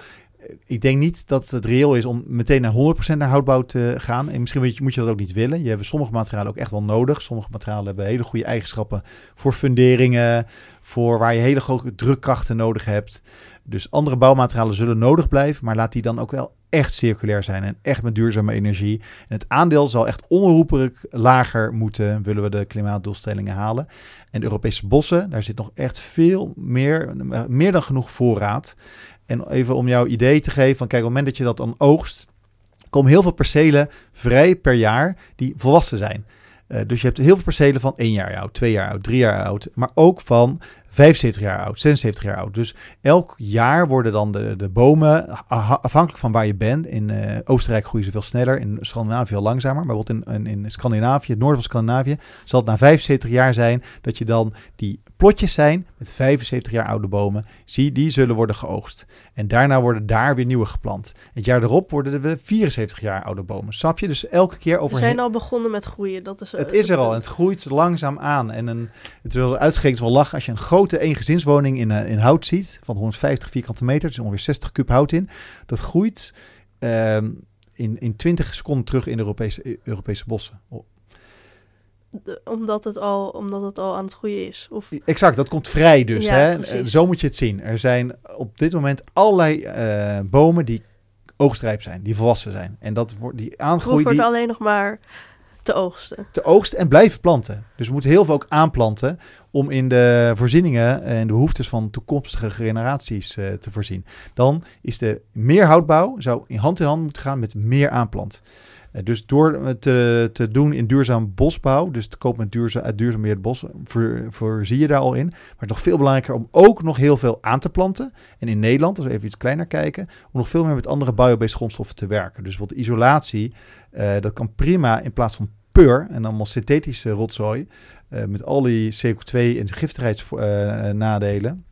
ik denk niet dat het reëel is om meteen naar 100% naar houtbouw te gaan. En misschien moet je, dat ook niet willen. Je hebt sommige materialen ook echt wel nodig. Sommige materialen hebben hele goede eigenschappen voor funderingen, voor waar je hele grote drukkrachten nodig hebt. Dus andere bouwmaterialen zullen nodig blijven, maar laat die dan ook wel echt circulair zijn en echt met duurzame energie. En het aandeel zal echt onherroepelijk lager moeten, willen we de klimaatdoelstellingen halen. En de Europese bossen, daar zit nog echt veel meer, meer dan genoeg voorraad. En even om jouw idee te geven, van kijk, op het moment dat je dat dan oogst, komen heel veel percelen vrij per jaar die volwassen zijn. Uh, dus je hebt heel veel percelen van 1 jaar oud, 2 jaar oud, 3 jaar oud, maar ook van 75 jaar oud, 76 jaar oud. Dus elk jaar worden dan de, de bomen, afhankelijk van waar je bent. In uh, Oostenrijk groeien ze veel sneller, in Scandinavië veel langzamer. Maar bijvoorbeeld in, in, in Scandinavië, het noorden van Scandinavië, zal het na 75 jaar zijn dat je dan die plotjes zijn met 75 jaar oude bomen. Zie, die zullen worden geoogst. En daarna worden daar weer nieuwe geplant. Het jaar erop worden er 74 jaar oude bomen. Snap je? Dus elke keer over. We zijn al begonnen met groeien. Dat is, het is er al. Het groeit langzaam aan. En een, het is wel uitgerekend wel lachen als je een grote eengezinswoning in, uh, in hout ziet. Van 150 vierkante meter. Dus ongeveer 60 kub hout in. Dat groeit uh, in, in 20 seconden terug in de Europese, Europese bossen omdat, het al, omdat het al aan het groeien is. Of... Exact, dat komt vrij dus. hè? Eh, zo moet je het zien. Er zijn op dit moment allerlei uh, bomen die oogstrijp zijn, die volwassen zijn. En dat wordt die aangroei. wordt die... alleen nog maar te oogsten. Te oogsten en blijven planten. Dus we moeten heel veel ook aanplanten om in de voorzieningen en de behoeftes van toekomstige generaties uh, te voorzien. Dan is de meer houtbouw zou in hand in hand moeten gaan met meer aanplant. Eh, dus door te, te doen in duurzaam bosbouw, dus te kopen met duurzaam, uit duurzaam bos, voor, voorzie je daar al in. Maar nog veel belangrijker om ook nog heel veel aan te planten. En in Nederland, als we even iets kleiner kijken, om nog veel meer met andere biobased grondstoffen te werken. Dus wat isolatie, uh, dat kan prima in plaats van pur en allemaal synthetische rotzooi, met al die CO2 en giftigheidsnadelen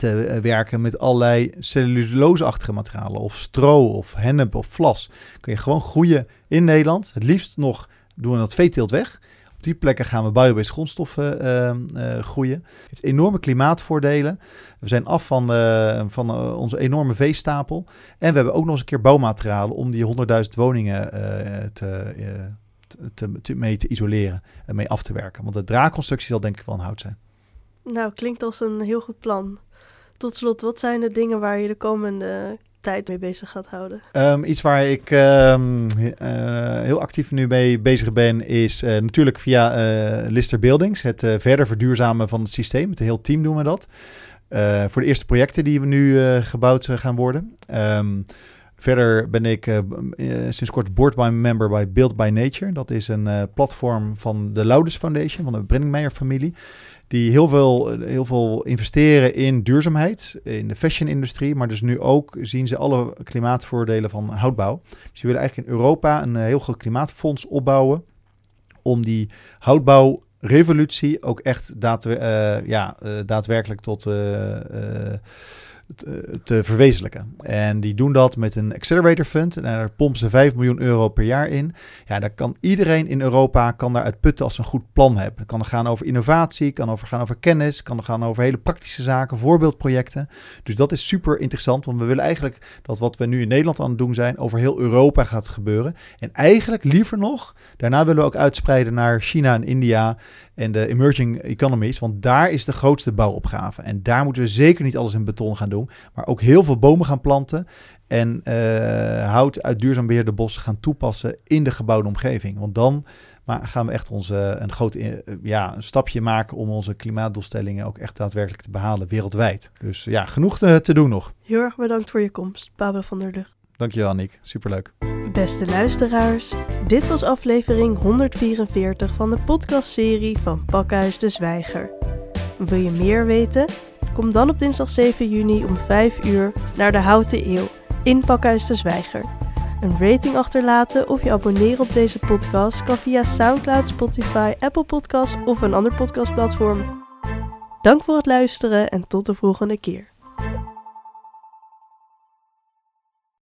te eh, werken met allerlei celluloseachtige materialen. Of stro, of hennep, of vlas. Kun je gewoon groeien in Nederland. Het liefst nog doen we dat veeteelt weg. Op die plekken gaan we biobased grondstoffen uh, groeien. Het heeft enorme klimaatvoordelen. We zijn af van, van onze enorme veestapel. En we hebben ook nog eens een keer bouwmaterialen om die 100.000 woningen te, te, te, mee te isoleren en mee af te werken. Want de draagconstructie zal denk ik wel een hout zijn. Nou, klinkt als een heel goed plan. Tot slot, wat zijn de dingen waar je de komende tijd mee bezig gaat houden? Um, iets waar ik um, uh, heel actief nu mee bezig ben, is uh, natuurlijk via uh, Lister Buildings. Het verder verduurzamen van het systeem. Met een heel team doen we dat. voor de eerste projecten die we nu gebouwd gaan worden. Um, verder ben ik sinds kort board member bij Build by Nature. Dat is een platform van de Louders Foundation, van de Brenningmeijer familie die heel veel, heel veel investeren in duurzaamheid, in de fashion-industrie, maar dus nu ook zien ze alle klimaatvoordelen van houtbouw. Dus we willen eigenlijk in Europa een eh, heel groot klimaatfonds opbouwen om die houtbouwrevolutie ook echt uh, ja, uh, daadwerkelijk tot te, te verwezenlijken. En die doen dat met een accelerator fund. En daar pompen ze 5 miljoen euro per jaar in. Ja, daar kan iedereen in Europa kan daaruit putten als ze een goed plan hebben. Kan gaan over innovatie, kan over gaan over kennis, kan gaan over hele praktische zaken, voorbeeldprojecten. Dus dat is super interessant, want we willen eigenlijk dat wat we nu in Nederland aan het doen zijn, over heel Europa gaat gebeuren. En eigenlijk liever nog, daarna willen we ook uitspreiden naar China en India en de emerging economies, want daar is de grootste bouwopgave. En daar moeten we zeker niet alles in beton gaan doen, maar ook heel veel bomen gaan planten en uh, hout uit duurzaam beheerde bossen gaan toepassen in de gebouwde omgeving. Want dan maar gaan we echt onze, een groot eh, ja, een stapje maken om onze klimaatdoelstellingen ook echt daadwerkelijk te behalen wereldwijd. Dus ja, genoeg te, te doen nog. Heel erg bedankt voor je komst, Pablo van der Lucht. Dankjewel, Annick. Superleuk. Beste luisteraars, dit was aflevering 144 van de podcastserie van Pakhuis de Zwijger. Wil je meer weten? Kom dan op dinsdag 7 juni om 5 uur naar de Houten Eeuw in Pakhuis de Zwijger. Een rating achterlaten of je abonneren op deze podcast kan via SoundCloud, Spotify, Apple Podcast of een ander podcastplatform. Dank voor het luisteren en tot de volgende keer.